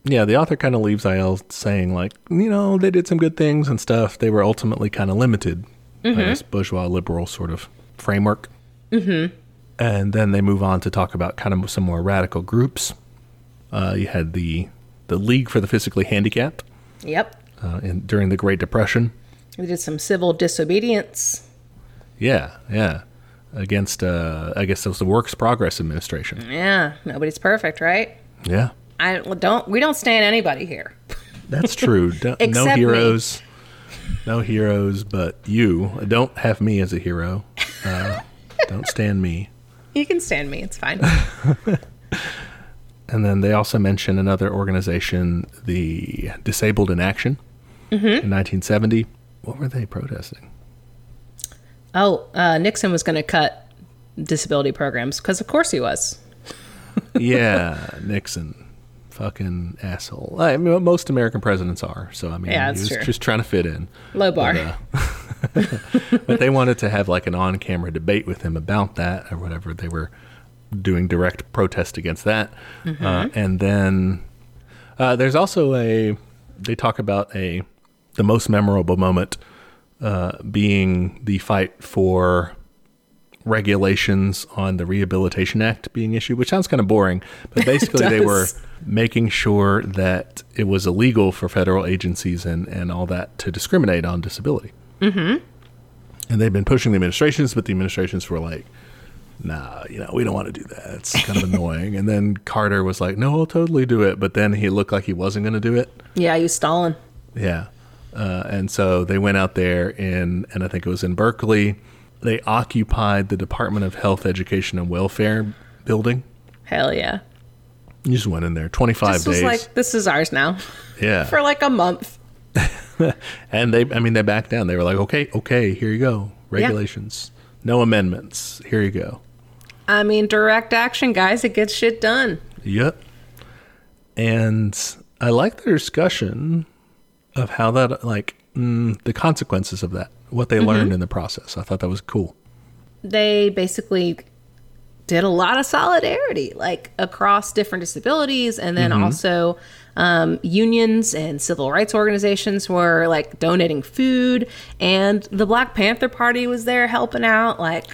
Yeah, the author kind of leaves IL saying like, you know, they did some good things and stuff. They were ultimately kind of limited by this bourgeois liberal sort of framework. Mm-hmm. And then they move on to talk about kind of some more radical groups. Uh, you had the the League for the Physically Handicapped
yep.
uh, in, during the Great Depression.
We did some civil disobedience.
Yeah, yeah. Against, uh, I guess it was the Works Progress Administration.
Yeah, nobody's perfect, right?
Yeah,
I don't we don't stand anybody here.
that's true. No
Except me.
heroes, no heroes, but you. Don't have me as a hero. Uh, don't stand me.
You can stand me. It's fine.
And then they also mention another organization, the Disabled in Action, in 1970. What were they protesting?
Oh, uh, Nixon was going to cut disability programs because, of course, he was.
yeah, Nixon. Fucking asshole. I mean, most American presidents are. So, I mean,
Yeah,
he was
true.
just trying to fit in.
Low bar.
But, uh, but they wanted to have like an on camera debate with him about that or whatever. They were doing direct protest against that. Uh, and then uh, there's also a, they talk about a, the most memorable moment uh, being the fight for regulations on the Rehabilitation Act being issued, which sounds kind of boring, but basically they were making sure that it was illegal for federal agencies and, and all that to discriminate on disability. Mm-hmm. And they've been pushing the administrations, but the administrations were like, nah, you know, we don't want to do that. It's kind of annoying. And then Carter was like, no, I'll totally do it. But then he looked like he wasn't going to do it.
Yeah, he was Stalin.
Yeah. Uh, and so they went out there in, and I think it was in Berkeley. They occupied the Department of Health, Education, and Welfare building.
Hell yeah.
You just went in there 25
This was
days.
like, this is ours now
yeah.
for like a month.
and they, I mean, they backed down. They were like, okay, okay, here you go. Regulations. No amendments. Here you go.
I mean, direct action, guys. It gets shit done.
Yep. And I like the discussion of how that, like, mm, the consequences of that, what they learned in the process. I thought that was cool.
They basically did a lot of solidarity, like across different disabilities, and then also um, unions and civil rights organizations were like donating food, and the Black Panther Party was there helping out. Like,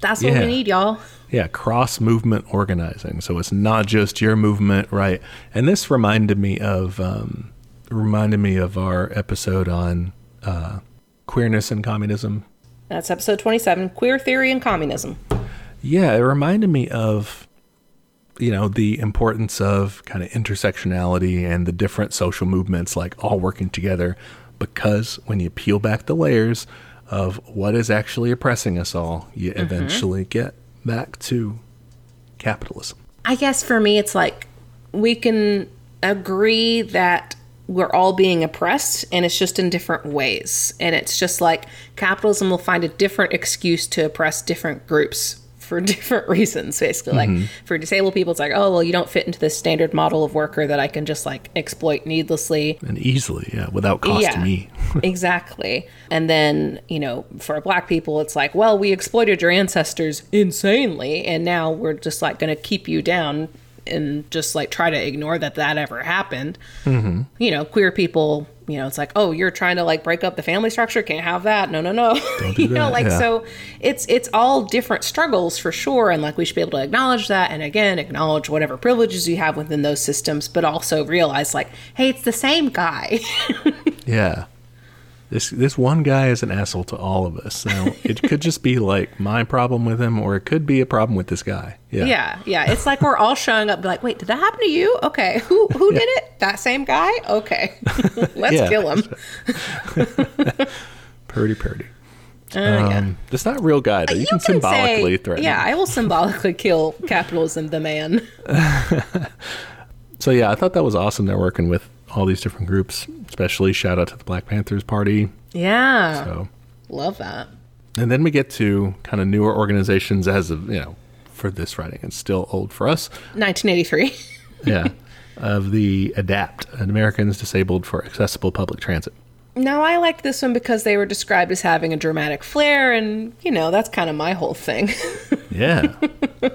that's what we need, y'all.
Yeah, cross movement organizing. So it's not just your movement, right? And this reminded me of um, reminded me of our episode on uh, queerness and communism.
That's episode 27 Queer Theory and Communism.
Yeah, it reminded me of you know the importance of kind of intersectionality and the different social movements like all working together because when you peel back the layers of what is actually oppressing us all, you eventually get back to capitalism.
I guess for me, it's like we can agree that we're all being oppressed and it's just in different ways. And it's just like capitalism will find a different excuse to oppress different groups for different reasons, basically. Like mm-hmm. for disabled people, it's like, oh, well, you don't fit into this standard model of worker that I can just like exploit needlessly.
And easily, yeah, without cost to me.
exactly. And then, you know, for black people, it's like, well, we exploited your ancestors insanely, and now we're just like going to keep you down and just like try to ignore that that ever happened. Mm-hmm. You know, queer people, you know, it's like, oh, you're trying to like break up the family structure. Can't have that. No, no, no. you know, like
yeah.
so it's it's all different struggles for sure, and like we should be able to acknowledge that, and again, acknowledge whatever privileges you have within those systems, but also realize like, hey, it's the same guy.
Yeah. This this one guy is an asshole to all of us. Now, it could just be like my problem with him, or it could be a problem with this guy. Yeah.
Yeah, yeah. It's like we're all showing up, like, wait, did that happen to you? Okay, who who did it? That same guy? Okay, let's
Yeah.
kill him.
Purdy purdy.
Uh, yeah.
Um, It's not a real guy, though. You, can, symbolically
say,
threaten
Yeah. I will symbolically kill capitalism, the man.
So, yeah, I thought that was awesome. They're working with all these different groups, especially shout out to the Black Panthers Party.
Yeah,
So,
love that.
and then we get to kind of newer organizations as of, you know, for this writing. It's still old for us.
1983.
Yeah. of the ADAPT, Americans Disabled for Accessible Public Transit.
now I liked this one because they were described as having a dramatic flair, and you know that's kind of my whole thing.
Yeah.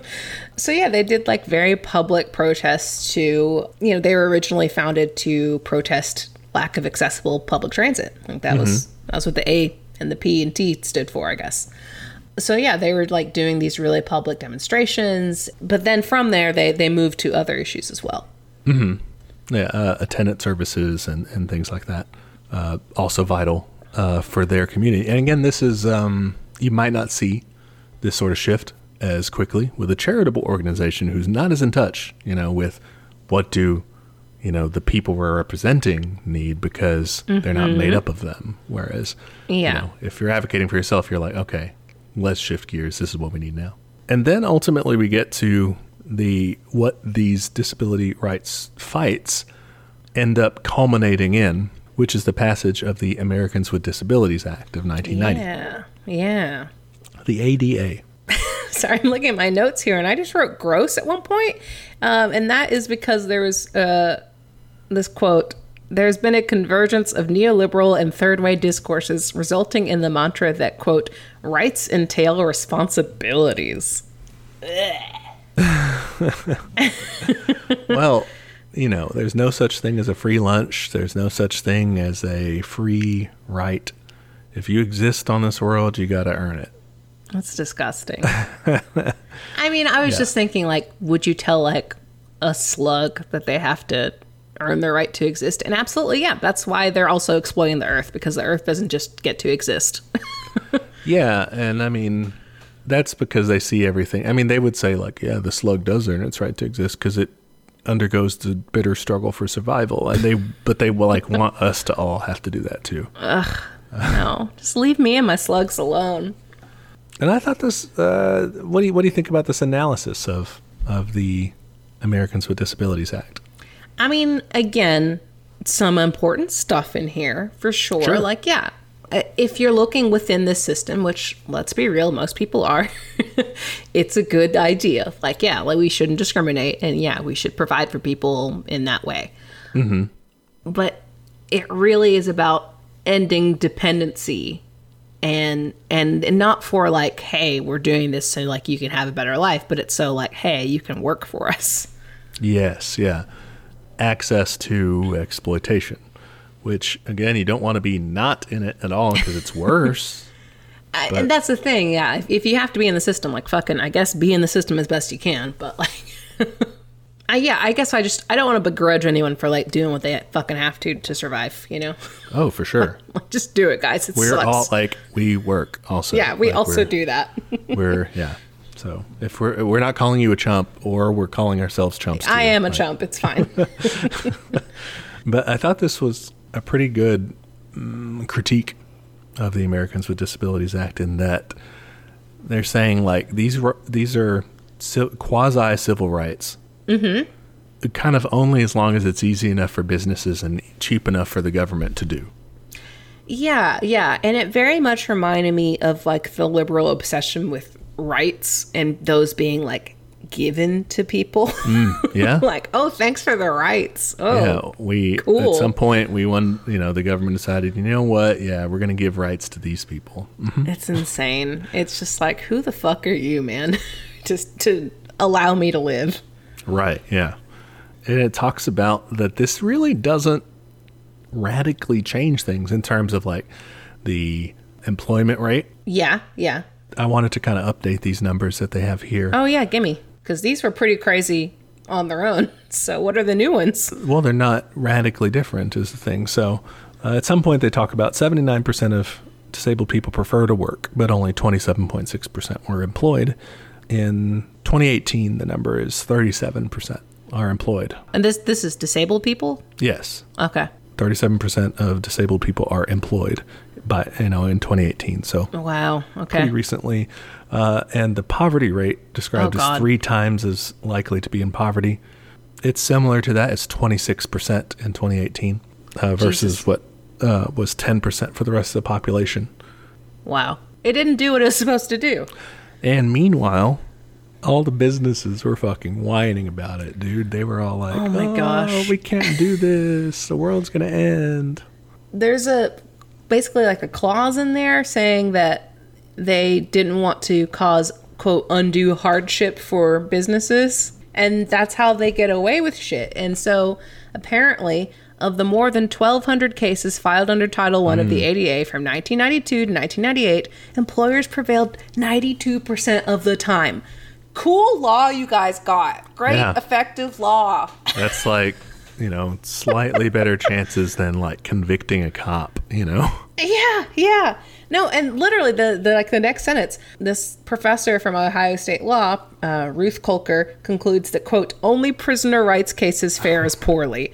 So yeah, they did like very public protests to, you know, they were originally founded to protest lack of accessible public transit. Like that was that was what the A and the P and T stood for, I guess. So yeah, they were like doing these really public demonstrations, but then from there they they moved to other issues as well.
yeah, uh, attendant services and, and things like that. Uh, also vital uh, for their community. And again, this is, um, you might not see this sort of shift as quickly with a charitable organization who's not as in touch, you know, with what do, you know, the people we're representing need because they're not made mm-hmm. up of them. Whereas, you
Yeah.
know, if you're advocating for yourself, you're like, okay, let's shift gears. This is what we need now. And then ultimately we get to the what these disability rights fights end up culminating in, which is the passage of the Americans with Disabilities Act of 1990,
Yeah. Yeah.
the ADA.
Sorry, I'm looking at my notes here, and I just wrote gross at one point. Um, and that is because there was uh, this quote There's been a convergence of neoliberal and third way discourses resulting in the mantra that, quote, rights entail responsibilities.
well, you know, there's no such thing as a free lunch. There's no such thing as a free right. If you exist on this world, you got to earn it.
That's disgusting. I mean, I was
Yeah.
just thinking, like, would you tell, like, a slug that they have to earn their right to exist? And absolutely, yeah. That's why they're also exploiting the earth because the earth doesn't just get to exist.
Yeah, and I mean, that's because they see everything. I mean, they would say like, yeah, the slug does earn its right to exist because it undergoes the bitter struggle for survival, and they, but they will like want us to all have to do that too.
Ugh, no, just leave me and my slugs alone.
And I thought this. Uh, what do you what do you think about this analysis of of the Americans with Disabilities Act?
I mean, again, some important stuff in here for sure.
Sure.
Like, yeah, uh, if you're looking within this system, which let's be real, most people are, it's a good idea. Like, yeah, like we shouldn't discriminate, and yeah, we should provide for people in that way. Mm-hmm. But it really is about ending dependency. And, and and not for like hey we're doing this so like you can have a better life but it's so like hey you can work for us
Yes, yeah. Access to exploitation, which again, you don't want to be not in it at all because it's worse.
I, and that's the thing, yeah. If, if you have to be in the system, like fucking, I guess be in the system as best you can. But like, I, yeah, I guess I just I don't want to begrudge anyone for like doing what they fucking have to to survive. You know,
oh, for sure.
like just do it, guys. It
We're
sucks.
all like we work also.
yeah, we
Like,
also do that.
We're yeah. So if we're we're not calling you a chump, or we're calling ourselves chumps.
I
too.
am a chump. It's fine.
But I thought this was a pretty good mm, critique of the Americans with Disabilities Act in that they're saying like these these are quasi civil rights. Mm-hmm. Kind of only as long as it's easy enough for businesses and cheap enough for the government to do.
yeah, yeah, and it very much reminded me of like the liberal obsession with rights and those being like given to people.
Yeah.
like, oh, thanks for the rights. Oh,
Yeah, we
cool.
at some point we won. You know, the government decided. You know what? Yeah, we're going to give rights to these people.
It's insane. It's just like, who the fuck are you, man? just to allow me to live.
Right. Yeah. And it talks about that this really doesn't radically change things in terms of like the employment rate.
Yeah, yeah.
I wanted to kind of update these numbers that they have here.
Oh, yeah, gimme. Because these were pretty crazy on their own. So, what are the new ones?
Well, they're not radically different, is the thing. So, uh, at some point, they talk about 79% of disabled people prefer to work, but only 27.6% were employed. In 2018, the number is 37% are employed.
And this this is disabled people?
Yes.
Okay.
37% of disabled people are employed by you know in 2018 so
Wow. Okay.
pretty recently uh, and the poverty rate described
Oh,
as three times as likely to be in poverty it's similar to that it's 26% in 2018 uh, versus
Jesus.
what uh, was 10% for the rest of the population
Wow. It didn't do what it was supposed to do.
And meanwhile all the businesses were fucking whining about it dude. They were all like
Oh my oh, gosh."
we can't do this. The world's gonna end.
There's a basically like a clause in there saying that they didn't want to cause quote undue hardship for businesses and that's how they get away with shit. And so apparently of the more than 1200 cases filed under title 1 of the mm. ada from 1992 to 1998 employers prevailed 92% of the time cool law you guys got great
Yeah.
effective law
That's like, you know, slightly better chances than like convicting a cop, you know?
Yeah, yeah. No, and literally the, the like the next sentence, this professor from Ohio State Law, uh, Ruth Colker, concludes that quote only prisoner rights cases fare as poorly.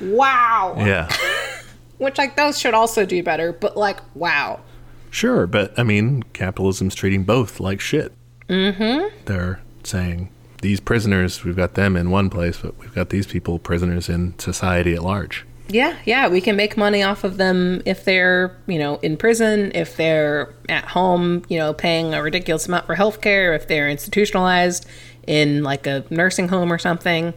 Wow.
Yeah.
Which like those should also do better, but like wow.
Sure, but I mean, capitalism's treating both like shit. Mm-hmm. They're saying these prisoners, we've got them in one place, but we've got these people prisoners in society at large.
Yeah, yeah, we can make money off of them if they're, you know, in prison, if they're at home, you know, paying a ridiculous amount for healthcare, if they're institutionalized in like a nursing home or something.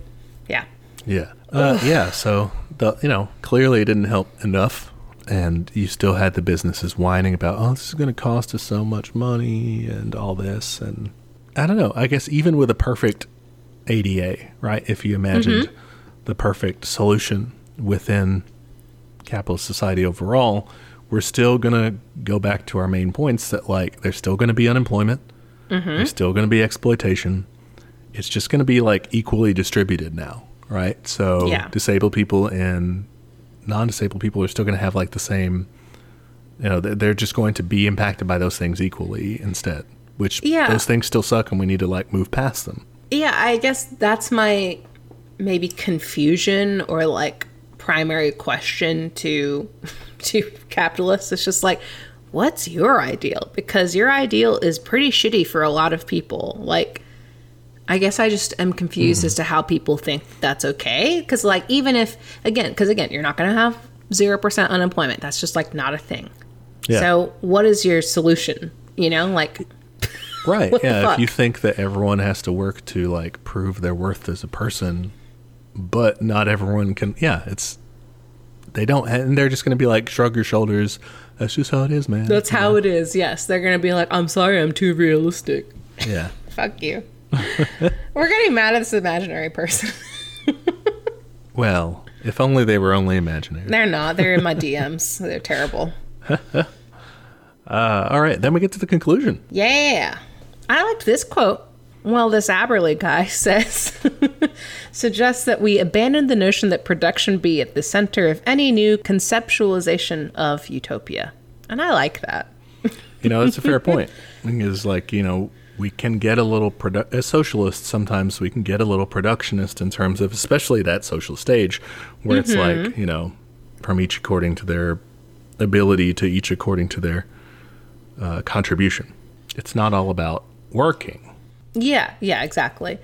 Yeah.
Yeah. Uh, yeah. So, the, you know, clearly it didn't help enough. And you still had the businesses whining about, oh, this is going to cost us so much money and all this. And I don't know. I guess even with a perfect ADA, right? If you imagined mm-hmm. the perfect solution within capitalist society overall, we're still going to go back to our main points that, like, there's still going to be unemployment, mm-hmm. there's still going to be exploitation. It's just going to be like equally distributed now, right? So, yeah. disabled people and non-disabled people are still going to have like the same you know they're just going to be impacted by those things equally instead which yeah. those things still suck and we need to like move past them
yeah i guess that's my maybe confusion or like primary question to to capitalists it's just like what's your ideal because your ideal is pretty shitty for a lot of people like I guess I just am confused mm-hmm. as to how people think that's okay. Because, like, even if, again, because again, you're not going to have 0% unemployment. That's just like not a thing. Yeah. So, what is your solution? You know, like,
right. yeah. If you think that everyone has to work to, like, prove their worth as a person, but not everyone can, yeah, it's, they don't, and they're just going to be like, shrug your shoulders. That's just how it is, man.
That's how it is. Yes. They're going to be like, I'm sorry, I'm too realistic.
Yeah.
Fuck you. We're getting mad at this imaginary person.
well, if only they were only imaginary.
They're not. They're in my DMs. They're terrible.
uh, all right, then we get to the conclusion.
Yeah. I liked this quote. Well, this Abberley guy says, suggests that we abandon the notion that production be at the center of any new conceptualization of utopia. And I like that.
you know, that's a fair point. Is like, you know, we can get a little produ- as socialists sometimes we can get a little productionist in terms of especially that social stage where mm-hmm. it's like you know from each according to their ability to each according to their uh, contribution it's not all about working
yeah yeah exactly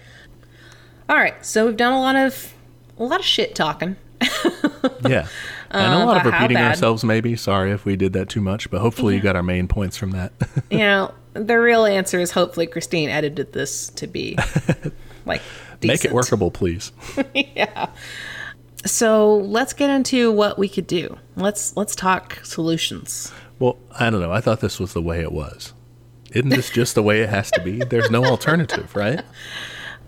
all right so we've done a lot of a lot of shit talking
yeah and a um, lot of repeating ourselves maybe sorry if we did that too much but hopefully yeah. you got our main points from that
you know the real answer is hopefully Christine edited this to be like decent.
make it workable, please.
yeah. So let's get into what we could do. Let's let's talk solutions.
Well, I don't know. I thought this was the way it was. Isn't this just the way it has to be? There's no alternative, right?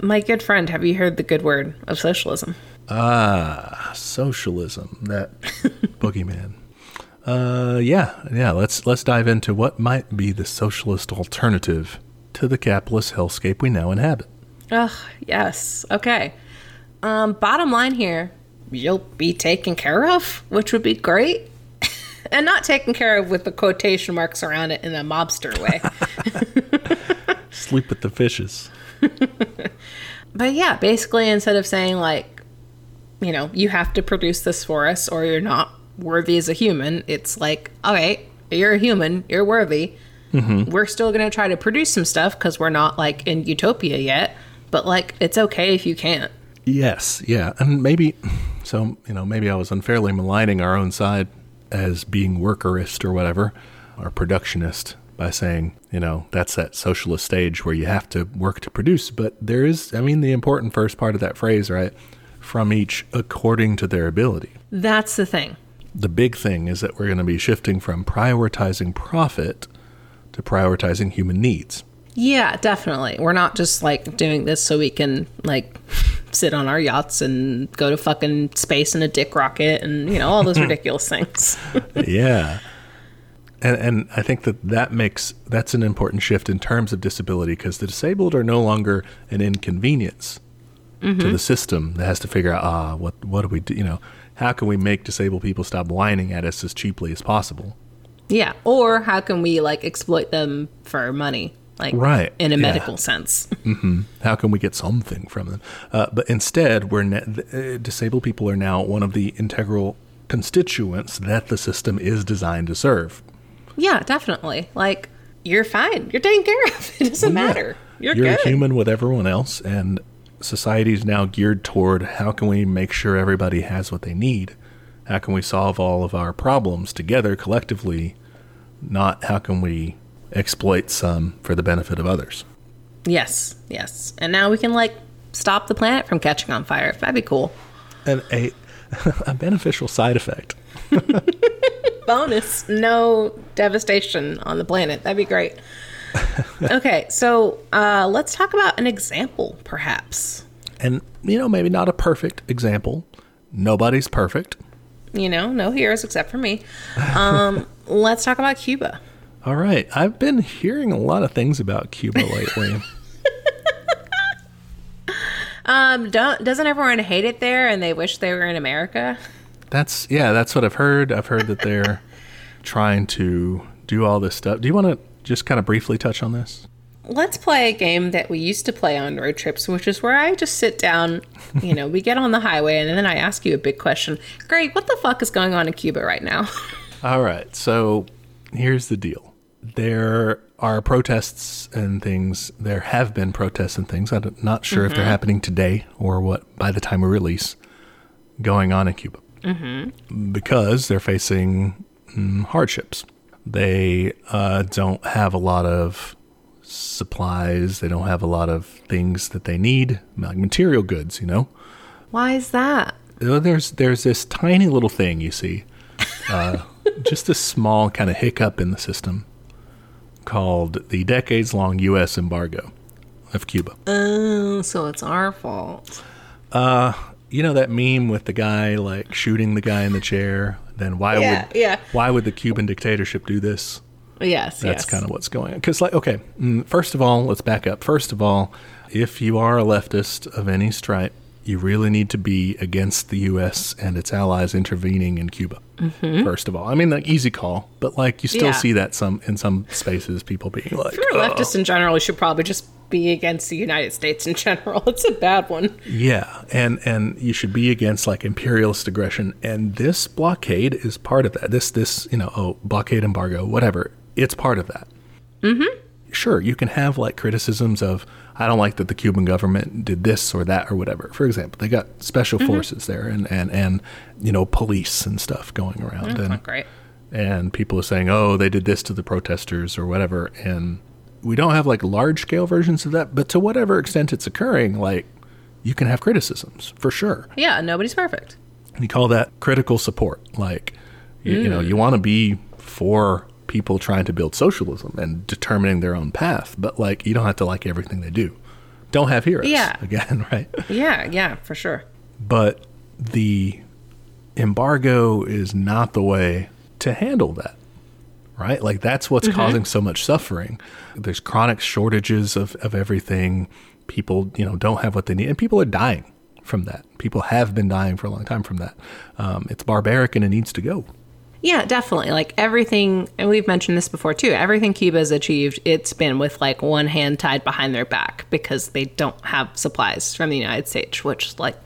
My good friend, have you heard the good word of socialism?
Ah, socialism, that boogeyman. Uh, yeah, yeah. Let's let's dive into what might be the socialist alternative to the capitalist hellscape we now inhabit.
Ugh, yes. Okay. Um, bottom line here, you'll be taken care of, which would be great. And not taken care of with the quotation marks around it in a mobster way.
Sleep with the fishes.
but yeah, basically, instead of saying, like, you know, you have to produce this for us or you're not worthy as a human. It's like, all right, you're a human, you're worthy. Mm-hmm. We're still going to try to produce some stuff because we're not like in utopia yet, but like it's okay if you can't.
Yes, yeah. And maybe, so, you know, maybe I was unfairly maligning our own side as being workerist or whatever, or productionist by saying, you know, that's that socialist stage where you have to work to produce. But there is, I mean, the important first part of that phrase, right? From each according to their ability.
That's the thing
the big thing is that we're going to be shifting from prioritizing profit to prioritizing human needs.
Yeah, definitely. We're not just like doing this so we can like sit on our yachts and go to fucking space in a dick rocket and you know all those ridiculous things.
yeah. And and I think that that makes that's an important shift in terms of disability because the disabled are no longer an inconvenience mm-hmm. to the system that has to figure out ah what what do we do you know how can we make disabled people stop whining at us as cheaply as possible?
Yeah, or how can we like exploit them for money? Like right in a yeah. medical sense.
Mm-hmm. How can we get something from them? Uh, but instead, we're ne- uh, disabled people are now one of the integral constituents that the system is designed to serve.
Yeah, definitely. Like you're fine. You're taken care of. It doesn't well, matter. You're
you're
good.
human with everyone else, and society is now geared toward how can we make sure everybody has what they need? How can we solve all of our problems together collectively? Not how can we exploit some for the benefit of others?
Yes, yes. And now we can like stop the planet from catching on fire. That'd be cool.
And a a beneficial side effect.
Bonus, no devastation on the planet. That'd be great. okay, so uh, let's talk about an example, perhaps.
And you know, maybe not a perfect example. Nobody's perfect.
You know, no heroes except for me. Um, let's talk about Cuba.
All right. I've been hearing a lot of things about Cuba lately.
Um, don't doesn't everyone hate it there and they wish they were in America?
That's yeah, that's what I've heard. I've heard that they're trying to do all this stuff. Do you want to just kind of briefly touch on this?
Let's play a game that we used to play on road trips, which is where I just sit down, you know, we get on the highway and then I ask you a big question. Greg, what the fuck is going on in Cuba right now?
All right. So here's the deal. There are protests and things. There have been protests and things. I'm not sure if they're happening today or what by the time we release going on in Cuba. Mm-hmm. Because they're facing mm, hardships. They uh, don't have a lot of supplies. They don't have a lot of things that they need, like material goods, you know?
Why is that?
There's there's this tiny little thing you see, uh, just a small kind of hiccup in the system called the decades-long U.S. embargo of Cuba.
Oh, so it's our fault.
Uh, You know that meme with the guy like shooting the guy in the chair. Then why
Yeah,
would
yeah.
why would the Cuban dictatorship do this?
Yes,
That's
yes.
kind of what's going on. Because, like, okay, mm, first of all, let's back up. First of all, if you are a leftist of any stripe, you really need to be against the U.S. and its allies intervening in Cuba. First of all, I mean, like, easy call, but like, you still
Mm-hmm. Yeah.
see that some in some spaces, people being like,
If you're a leftist in general, you should probably just be against the United States in general. It's a bad one.
Yeah, and and you should be against like imperialist aggression, and this blockade is part of that. This this you know oh blockade embargo whatever it's part of that. Mm-hmm. Sure, you can have like criticisms of I don't like that the Cuban government did this or that or whatever. For example, they got special mm-hmm. forces there and and and you know police and stuff going around mm, and
Not great.
and people are saying, "Oh, they did this to the protesters or whatever." And we don't have like large scale versions of that, but to whatever extent it's occurring, like you can have criticisms for sure.
Yeah, nobody's perfect.
We call that critical support. Like, you, you know, mm. you want to be for people trying to build socialism and determining their own path, but like you don't have to like everything they do. Don't have heroes.
Yeah.
Again, right?
Yeah, yeah, for sure.
but the embargo is not the way to handle that right like that's what's causing so much suffering there's chronic shortages of, of everything people you know don't have what they need and people are dying from that people have been dying for a long time from that um, it's barbaric and it needs to go
Yeah, definitely. Like everything, and we've mentioned this before too. Everything Cuba's achieved, it's been with like one hand tied behind their back because they don't have supplies from the United States, which like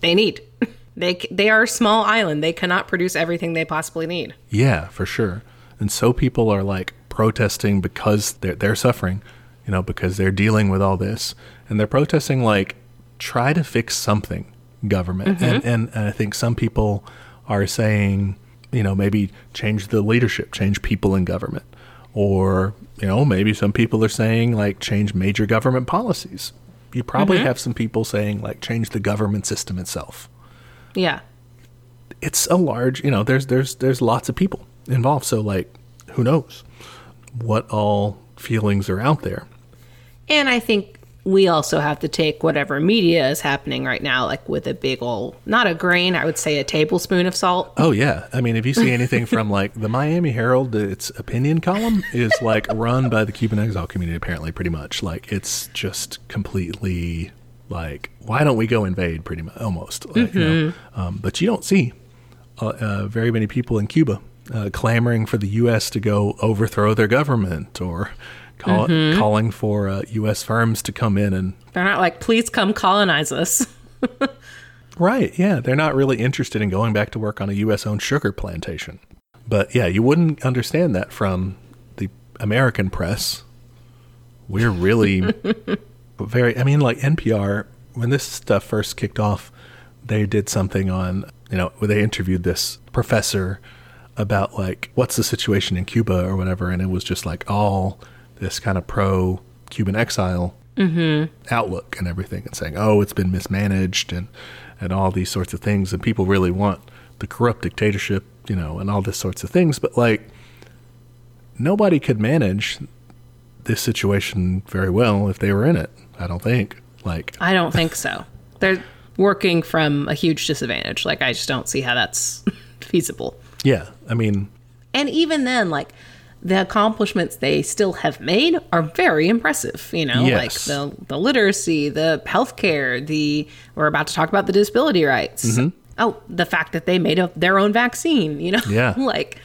they need. They they are a small island. They cannot produce everything they possibly need.
Yeah, for sure. And so people are like protesting because they're they're suffering, you know, because they're dealing with all this, and they're protesting like try to fix something, government. Mm-hmm. And, and and I think some people are saying, you know, maybe change the leadership, change people in government, or you know, maybe some people are saying like change major government policies. You probably mm-hmm. have some people saying like change the government system itself.
Yeah.
it's a large you know there's there's there's lots of people involved. So like who knows what all feelings are out there.
And I think we also have to take whatever media is happening right now, like with a big old, not a grain, I would say a tablespoon of salt.
oh yeah i mean if you see anything from like the miami herald its opinion column is like run by the cuban exile community apparently pretty much like it's just completely like why don't we go invade pretty much almost like, you know? um, but you don't see uh, uh, very many people in Cuba uh, clamoring for the U.S. to go overthrow their government or call, calling for uh, U.S. firms to come in and.
They're not like, please come colonize us.
Right, yeah, they're not really interested in going back to work on a U.S. owned sugar plantation. But yeah, you wouldn't understand that from the American press we're really very. I mean, like NPR when this stuff first kicked off, they did something on you know where they interviewed this professor about like what's the situation in Cuba or whatever, and it was just like all this kind of pro Cuban exile mm-hmm. outlook and everything, and saying, oh, it's been mismanaged and and all these sorts of things, and people really want the corrupt dictatorship, you know, and all this sorts of things, but like nobody could manage this situation very well if they were in it. I don't think. Like,
I don't think so. They're working from a huge disadvantage. Like, I just don't see how that's feasible.
yeah, I mean,
And even then, like, the accomplishments they still have made are very impressive. You know,
Yes.
like the the literacy, the healthcare, the we're about to talk about the disability rights. Oh, the fact that they made a, their own vaccine. You know,
Yeah.
like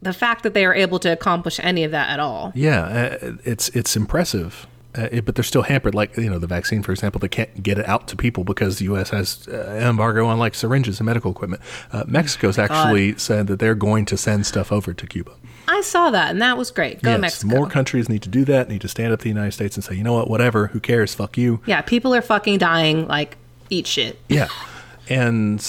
the fact that they are able to accomplish any of that at all.
yeah, uh, it's it's impressive. Uh, it, but they're still hampered, like you know, the vaccine, for example. They can't get it out to people because the U.S. has uh, an embargo on like syringes and medical equipment. Uh, Mexico's actually said that they're going to send stuff over to Cuba.
I saw that, and that was great. Go
yes,
Mexico.
more countries need to do that. Need to stand up to the United States and say, you know what, whatever, who cares? Fuck you.
yeah, people are fucking dying. Like, eat shit.
Yeah. And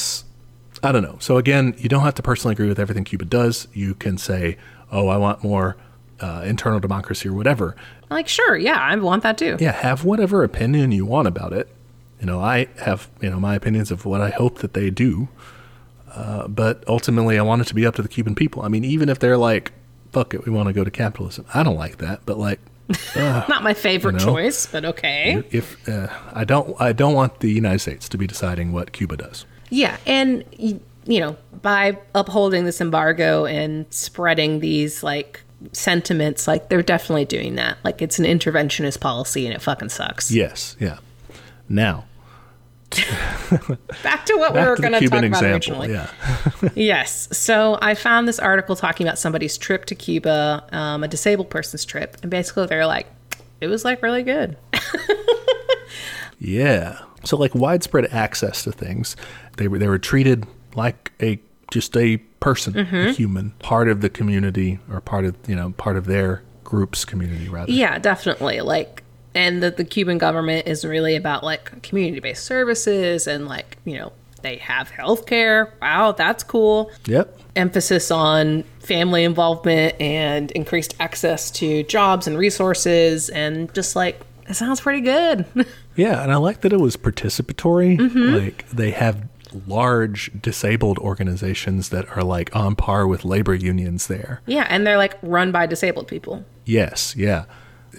I don't know. So again, you don't have to personally agree with everything Cuba does. You can say, "Oh, I want more uh, internal democracy or whatever."
Like, sure, yeah, I want that too.
Yeah, have whatever opinion you want about it. You know, I have you know my opinions of what I hope that they do. Uh, but ultimately, I want it to be up to the Cuban people. I mean, even if they're like, "Fuck it, we want to go to capitalism," I don't like that. But like,
Not my favorite
You know?
choice, but okay.
if uh, I don't, I don't want the United States to be deciding what Cuba does.
Yeah, and you know, by upholding this embargo and spreading these like sentiments, like they're definitely doing that. Like it's an interventionist policy and it fucking sucks.
Yes, yeah. Now,
Back to what we
back
were
to
going to talk about
example.
originally.
Yeah.
Yes. So I found this article talking about somebody's trip to Cuba, um, a disabled person's trip, and basically they're like, it was like really good.
Yeah. So like widespread access to things, they were they were treated like a just a person,
Mm-hmm.
a human, part of the community or part of you know part of their group's community rather.
Yeah, definitely. Like, and that the Cuban government is really about like community based services and like, you know, they have healthcare. Wow, that's cool.
Yep.
Emphasis on family involvement and increased access to jobs and resources. And just like, it sounds pretty good.
Yeah, and I like that it was participatory.
Mm-hmm.
Like they have large disabled organizations that are like on par with labor unions there.
yeah, and they're like run by disabled people.
Yes, yeah.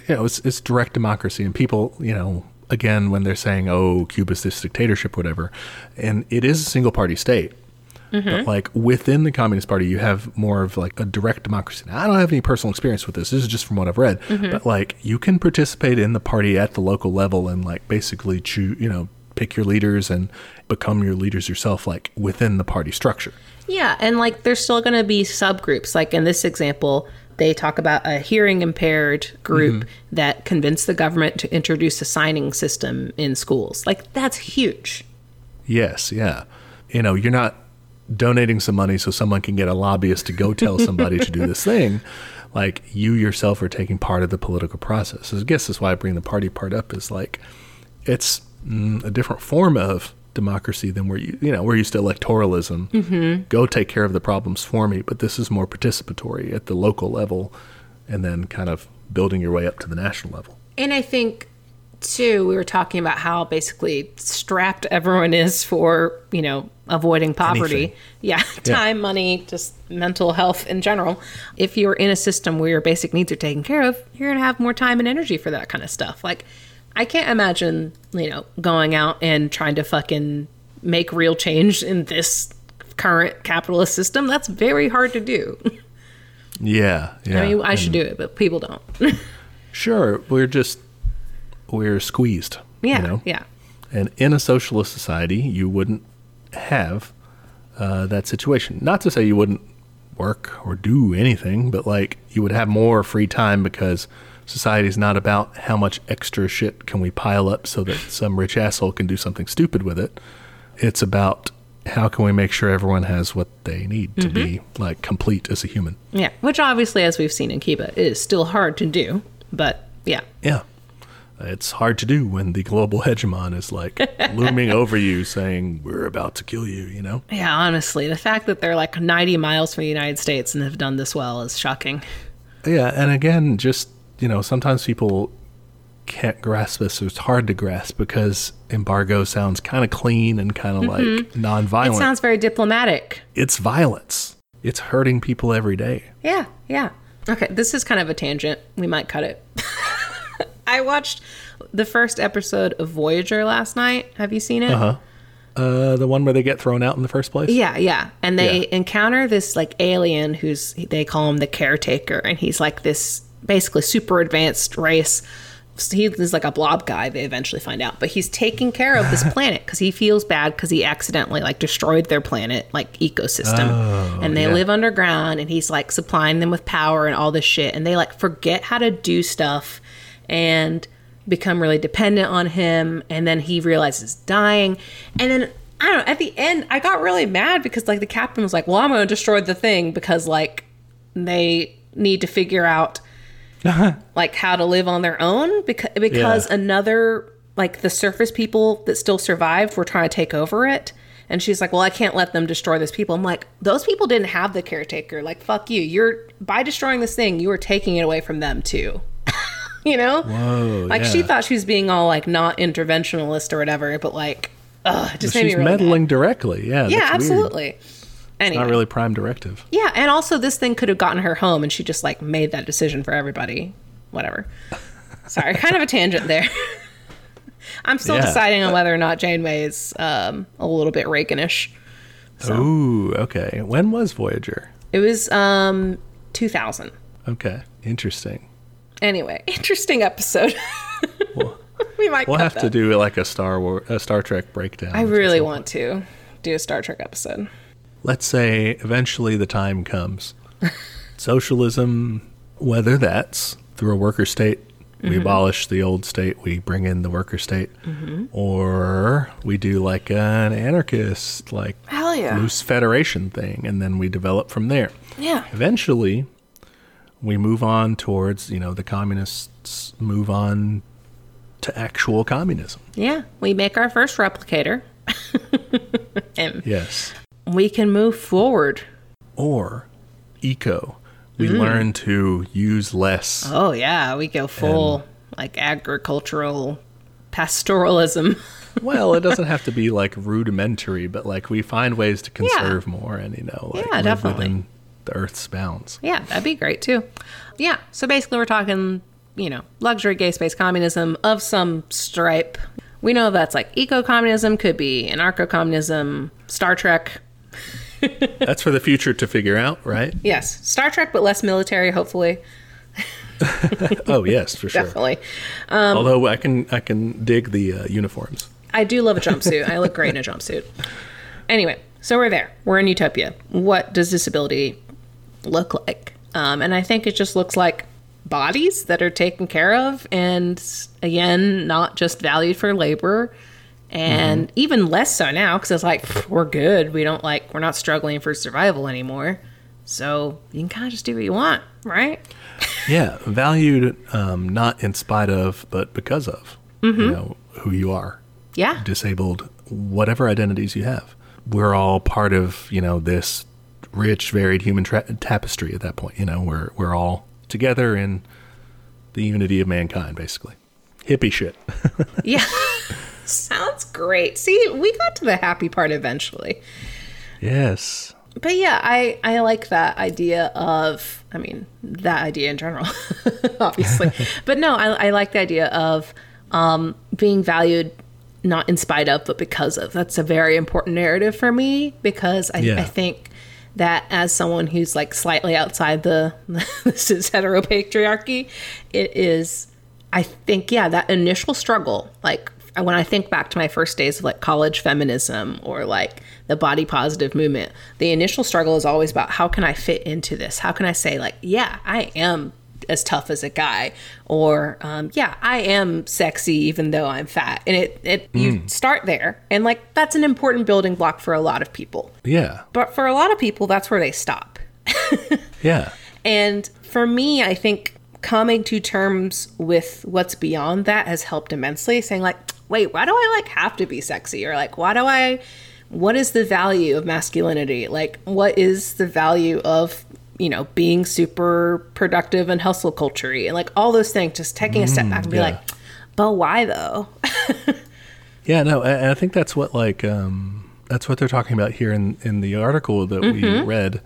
You know, it's, it's direct democracy, and people, you know, again, when they're saying, "Oh, Cuba's this dictatorship, whatever," and it is a single party state. But mm-hmm. like within the Communist Party, you have more of like a direct democracy. Now, I don't have any personal experience with this. This is just from what I've read. Mm-hmm. But like you can participate in the party at the local level and like basically choose, you know, pick your leaders and become your leaders yourself, like within the party structure.
Yeah, and like there's still going to be subgroups. Like in this example, they talk about a hearing impaired group that convinced the government to introduce a signing system in schools. Like that's huge.
Yes, yeah. You know, you're not donating some money so someone can get a lobbyist to go tell somebody to do this thing. Like you yourself are taking part of the political process. So I guess that's why I bring the party part up is like it's mm, a different form of democracy than where you you know we're used to electoralism. Mm-hmm. Go take care of the problems for me, but this is more participatory at the local level, and then kind of building your way up to the national level.
And I think too, we were talking about how basically strapped everyone is for, you know, avoiding poverty.
Anything.
Yeah, time, money, just mental health in general. If you're in a system where your basic needs are taken care of, you're going to have more time and energy for that kind of stuff. Like, I can't imagine, you know, going out and trying to fucking make real change in this current capitalist system. That's very hard to do.
Yeah, yeah.
I mean, I
and-
should do it, but people don't.
Sure, we're just we're squeezed.
yeah,
you know?
yeah.
And in a socialist society, you wouldn't have uh, that situation. Not to say you wouldn't work or do anything, but like you would have more free time because society's not about how much extra shit can we pile up so that some rich asshole can do something stupid with it. It's about how can we make sure everyone has what they need to be mm-hmm. like complete as a human.
Yeah, which obviously, as we've seen in Cuba, is still hard to do, but Yeah.
Yeah. It's hard to do when the global hegemon is like looming over you saying, We're about to kill you, you know?
Yeah, honestly, the fact that they're like 90 miles from the United States and have done this well is shocking.
Yeah. And again, just, you know, sometimes people can't grasp this. It's hard to grasp because embargo sounds kind of clean and kind of like non
It sounds very diplomatic.
it's violence, it's hurting people every day.
Yeah, yeah. Okay, this is kind of a tangent. We might cut it. I watched the first episode of Voyager last night. Have you seen it?
Uh huh. Uh, the one where they get thrown out in the first place?
Yeah, yeah. And they
Yeah.
encounter this like alien who's they call him the caretaker and he's like this basically super advanced race. So He's like a blob guy, they eventually find out, but he's taking care of this planet because he feels bad because he accidentally like destroyed their planet like ecosystem,
Oh,
and they
yeah.
live underground, and he's like supplying them with power and all this shit, and they like forget how to do stuff, and become really dependent on him, and then he realizes dying, and then I don't know. At the end, I got really mad because like the captain was like, "Well, I'm going to destroy the thing because like they need to figure out Uh-huh. like how to live on their own because because
Yeah.
another like the surface people that still survived were trying to take over it." And she's like, "Well, I can't let them destroy those people." I'm like, "Those people didn't have the caretaker. Like, fuck you. You're by destroying this thing, you are taking it away from them too." you know?
Whoa.
Like she thought she was being all like not interventionalist or whatever, but like, ugh, just made
She's
me really mad.
meddling directly. Yeah.
Yeah,
that's weird.
Anyway,
Not really prime directive.
yeah, and also this thing could have gotten her home, and she just like made that decision for everybody. Whatever. Sorry, kind of a tangent there. I'm still
Yeah.
deciding on whether or not Janeway is um, a little bit Reaganish.
Ooh, okay. When was Voyager?
It was um, 2000.
Okay, interesting.
Anyway, interesting episode. we might.
We'll have to do like a Star War, a Star Trek breakdown.
I really want to do a Star Trek episode.
Let's say eventually the time comes. Socialism, whether that's through a worker state, we
Mm-hmm.
abolish the old state, we bring in the worker state, or we do like an anarchist, like
yeah.
loose federation thing, and then we develop from there.
Yeah.
Eventually, we move on towards, you know, the communists move on to actual communism.
Yeah. We make our first replicator. and
Yes.
We can move forward.
Or eco. We
Mm.
learn to use less.
Oh yeah, we go full like agricultural pastoralism.
well, it doesn't have to be like rudimentary, but like we find ways to conserve more and, you know, like
Yeah, definitely.
within the earth's bounds.
yeah, that'd be great too. Yeah, so basically we're talking, you know, luxury gay space communism of some stripe. We know that's like eco-communism, could be anarcho-communism, Star Trek.
That's for the future to figure out, right?
Yes, Star Trek, but less military, hopefully.
oh, yes, for sure.
Definitely.
Although I can I can dig the uh, uniforms.
I do love a jumpsuit. I look great in a jumpsuit. Anyway, so we're there. We're in utopia. What does disability look like? Um, and I think it just looks like bodies that are taken care of, and again, not just valued for labor, and even less so now because it's like we're good. We don't like we're not struggling for survival anymore. So you can kind of just do what you want, right?
Yeah, valued um, not in spite of, but because of
Mm-hmm.
you know who you are,
Yeah.
disabled, whatever identities you have. We're all part of you know this rich, varied human tra- tapestry. At that point, you know we're we're all together in the unity of mankind, basically. Hippie shit.
Yeah. Sounds great. See, we got to the happy part eventually.
yes.
but yeah, I I like that idea of I mean that idea in general, obviously. but no, I I like the idea of um, being valued not in spite of but because of. That's a very important narrative for me because I,
Yeah.
I think that as someone who's like slightly outside the this is heteropatriarchy, it is I think yeah that initial struggle like when I think back to my first days of like college feminism or like the body positive movement, the initial struggle is always about how can I fit into this? How can I say like yeah I am as tough as a guy or um, yeah I am sexy even though I'm fat and it it you start there and like that's an important building block for a lot of people
Yeah.
but for a lot of people that's where they stop
Yeah.
and for me, I think coming to terms with what's beyond that has helped immensely. Saying, like, wait, why do I like have to be sexy? Or like, why do I, what is the value of masculinity? Like, what is the value of, you know, being super productive and hustle culture and like all those things, just taking a step back and be
yeah.
like, but why though?
Yeah, no, and I think that's what like um, that's what they're talking about here in in the article that we read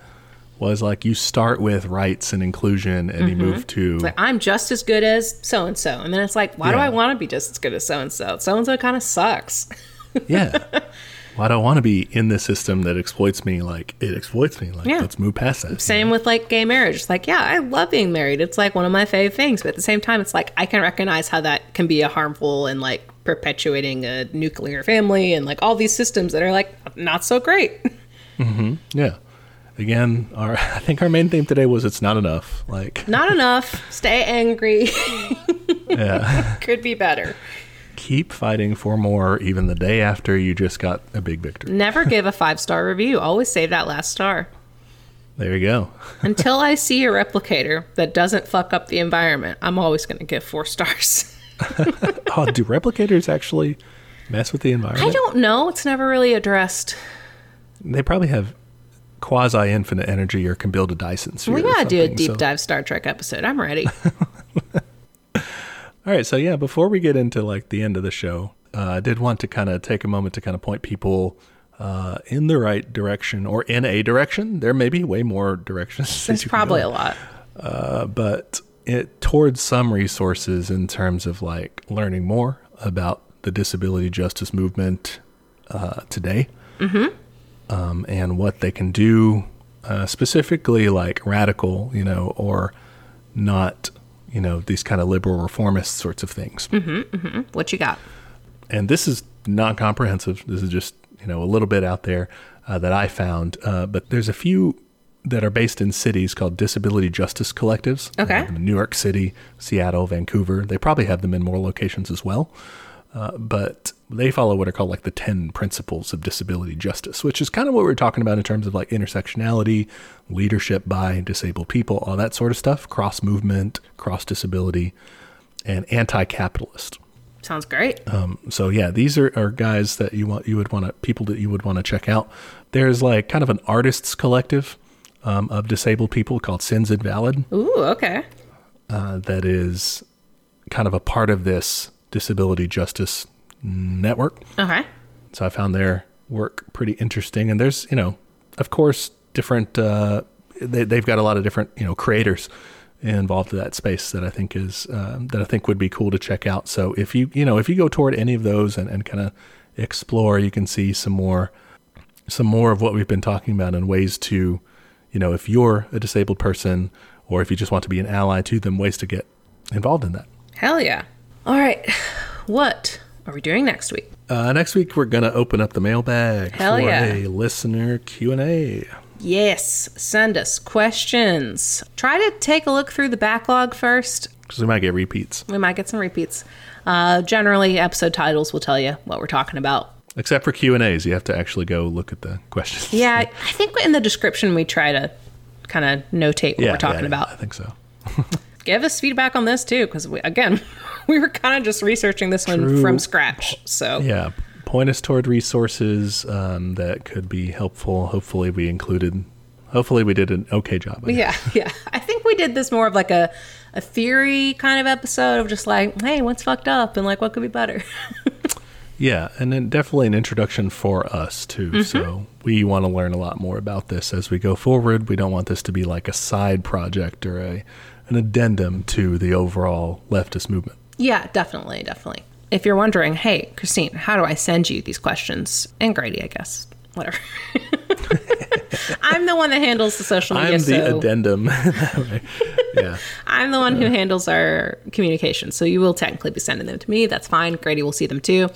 was like you start with rights and inclusion and you move mm-hmm. to
like I'm just as good as so and so, and then it's like, why do I want to be just as good as so and so? So and so kind of sucks.
yeah. Why don't want to be in this system that exploits me like it exploits me. Like
Yeah.
let's move past that.
Same with like gay marriage. It's like, yeah, I love being married. It's like one of my fave things, but at the same time, it's like I can recognize how that can be a harmful and like perpetuating a nuclear family and like all these systems that are like not so great. Mm-hmm.
Yeah. Again, our I think our main theme today was it's not enough. Like
Not enough. Stay angry.
yeah.
Could be better.
Keep fighting for more even the day after you just got a big victory.
Never give a five star review. Always save that last star.
There you go.
Until I see a replicator that doesn't fuck up the environment, I'm always going to give four stars.
Oh, do replicators actually mess with the environment?
I don't know. It's never really addressed.
They probably have quasi infinite energy or can build a Dyson sphere.
We gotta do a deep
so-
dive Star Trek episode. I'm ready.
All right, so yeah, before we get into like the end of the show, uh, I did want to kind of take a moment to kind of point people uh, in the right direction or in a direction. There may be way more directions.
There's probably a lot.
uh, but it towards some resources in terms of like learning more about the disability justice movement uh, today um, and what they can do uh, specifically like radical you know or not you know these kind of liberal reformist sorts of things
What you got?
and this is not comprehensive. This is just you know a little bit out there uh, that I found. Uh, but there's a few that are based in cities called disability justice collectives.
Okay.
have them in New York City, Seattle, Vancouver. They probably have them in more locations as well. Uh, but they follow what are called like the 10 principles of disability justice, which is kind of what we're talking about in terms of like intersectionality, leadership by disabled people, all that sort of stuff, cross movement, cross disability, and anti capitalist.
Sounds great.
Um, so yeah, these are, are guys that you want you would want to people that you would want to check out. There's like kind of an artists collective um, of disabled people called Sins Invalid
Ooh, okay.
uh, that is kind of a part of this disability justice network.
Okay.
So I found their work pretty interesting, and there's you know, of course, different. Uh, they, they've got a lot of different you know creators involved in that space that I think is uh, that I think would be cool to check out. So if you you know if you go toward any of those and, and kind of explore, you can see some more some more of what we've been talking about and ways to you know if you're a disabled person or if you just want to be an ally to them, ways to get involved in that.
Hell yeah. All right. What are we doing next week?
Uh, next week we're gonna open up the mailbag
Hell
for
yeah.
a listener Q and A.
Yes, send us questions. Try to take a look through the backlog first.
because we might get repeats.
We might get some repeats. Uh, generally, episode titles will tell you what we're talking about.
Except for Q and A's, you have to actually go look at the questions.
Yeah, I think in the description we try to kind of notate what
Yeah,
we're talking
yeah,
about.
I think so.
Give us feedback on this too, because we, again, we were kind of just researching this one from scratch. So
Yeah, point us toward resources um, that could be helpful. Hopefully, we included. Hopefully, we did an okay job.
Yeah, yeah. I think we did this more of like a a theory kind of episode of just like, hey, what's fucked up and like what could be better.
Yeah, and then definitely an introduction for us too.
Mm-hmm.
So we want to learn a lot more about this as we go forward. We don't want this to be like a side project or a an addendum to the overall leftist movement.
yeah, definitely, definitely. If you're wondering, hey, Christine, how do I send you these questions? And Grady, I guess. Whatever. I'm the one that handles the social media.
I'm the
so
addendum. Yeah.
I'm the one who handles our communication. So you will technically be sending them to me. That's fine. Grady will see them too.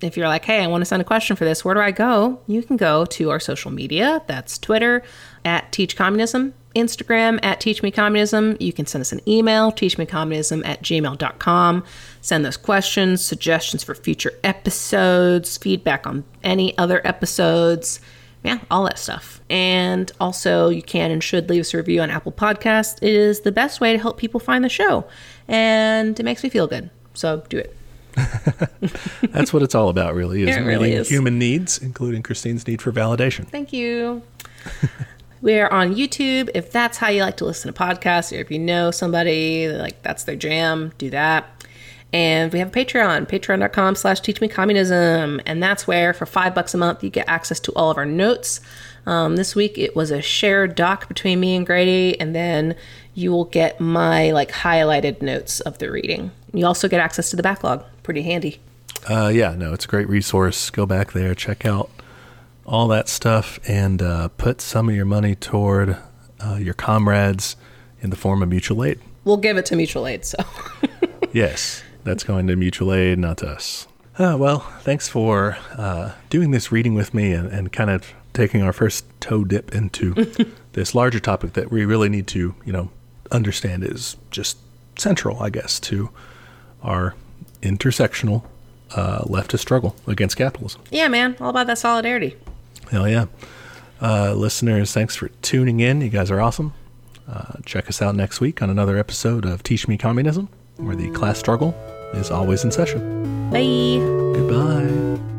If you're like, hey, I want to send a question for this, where do I go? You can go to our social media. That's Twitter at Teach Communism, Instagram at Teach Me Communism. You can send us an email, teachmecommunism at gmail.com. Send those questions, suggestions for future episodes, feedback on any other episodes. Yeah, all that stuff. And also, you can and should leave us a review on Apple Podcast. It is the best way to help people find the show, and it makes me feel good. So do it.
That's what it's all about, really, is
It really is.
human needs, including Christine's need for validation.
Thank you. we are on YouTube. If that's how you like to listen to podcasts, or if you know somebody like that's their jam, do that. And we have a Patreon, patreon.com slash teach me communism. And that's where for five bucks a month you get access to all of our notes. Um, this week it was a shared doc between me and Grady, and then you will get my like highlighted notes of the reading. You also get access to the backlog. Pretty handy.
Uh, yeah, no, it's a great resource. Go back there, check out all that stuff, and uh, put some of your money toward uh, your comrades in the form of mutual aid.
We'll give it to mutual aid, so
Yes, that's going to mutual aid, not to us. Uh, well, thanks for uh, doing this reading with me and, and kind of taking our first toe dip into this larger topic that we really need to, you know, understand is just central, I guess, to our intersectional uh, leftist struggle against capitalism.
yeah, man, all about that solidarity.
Hell yeah. Uh, listeners, thanks for tuning in. You guys are awesome. Uh, check us out next week on another episode of Teach Me Communism, where the class struggle is always in session.
Bye.
Goodbye.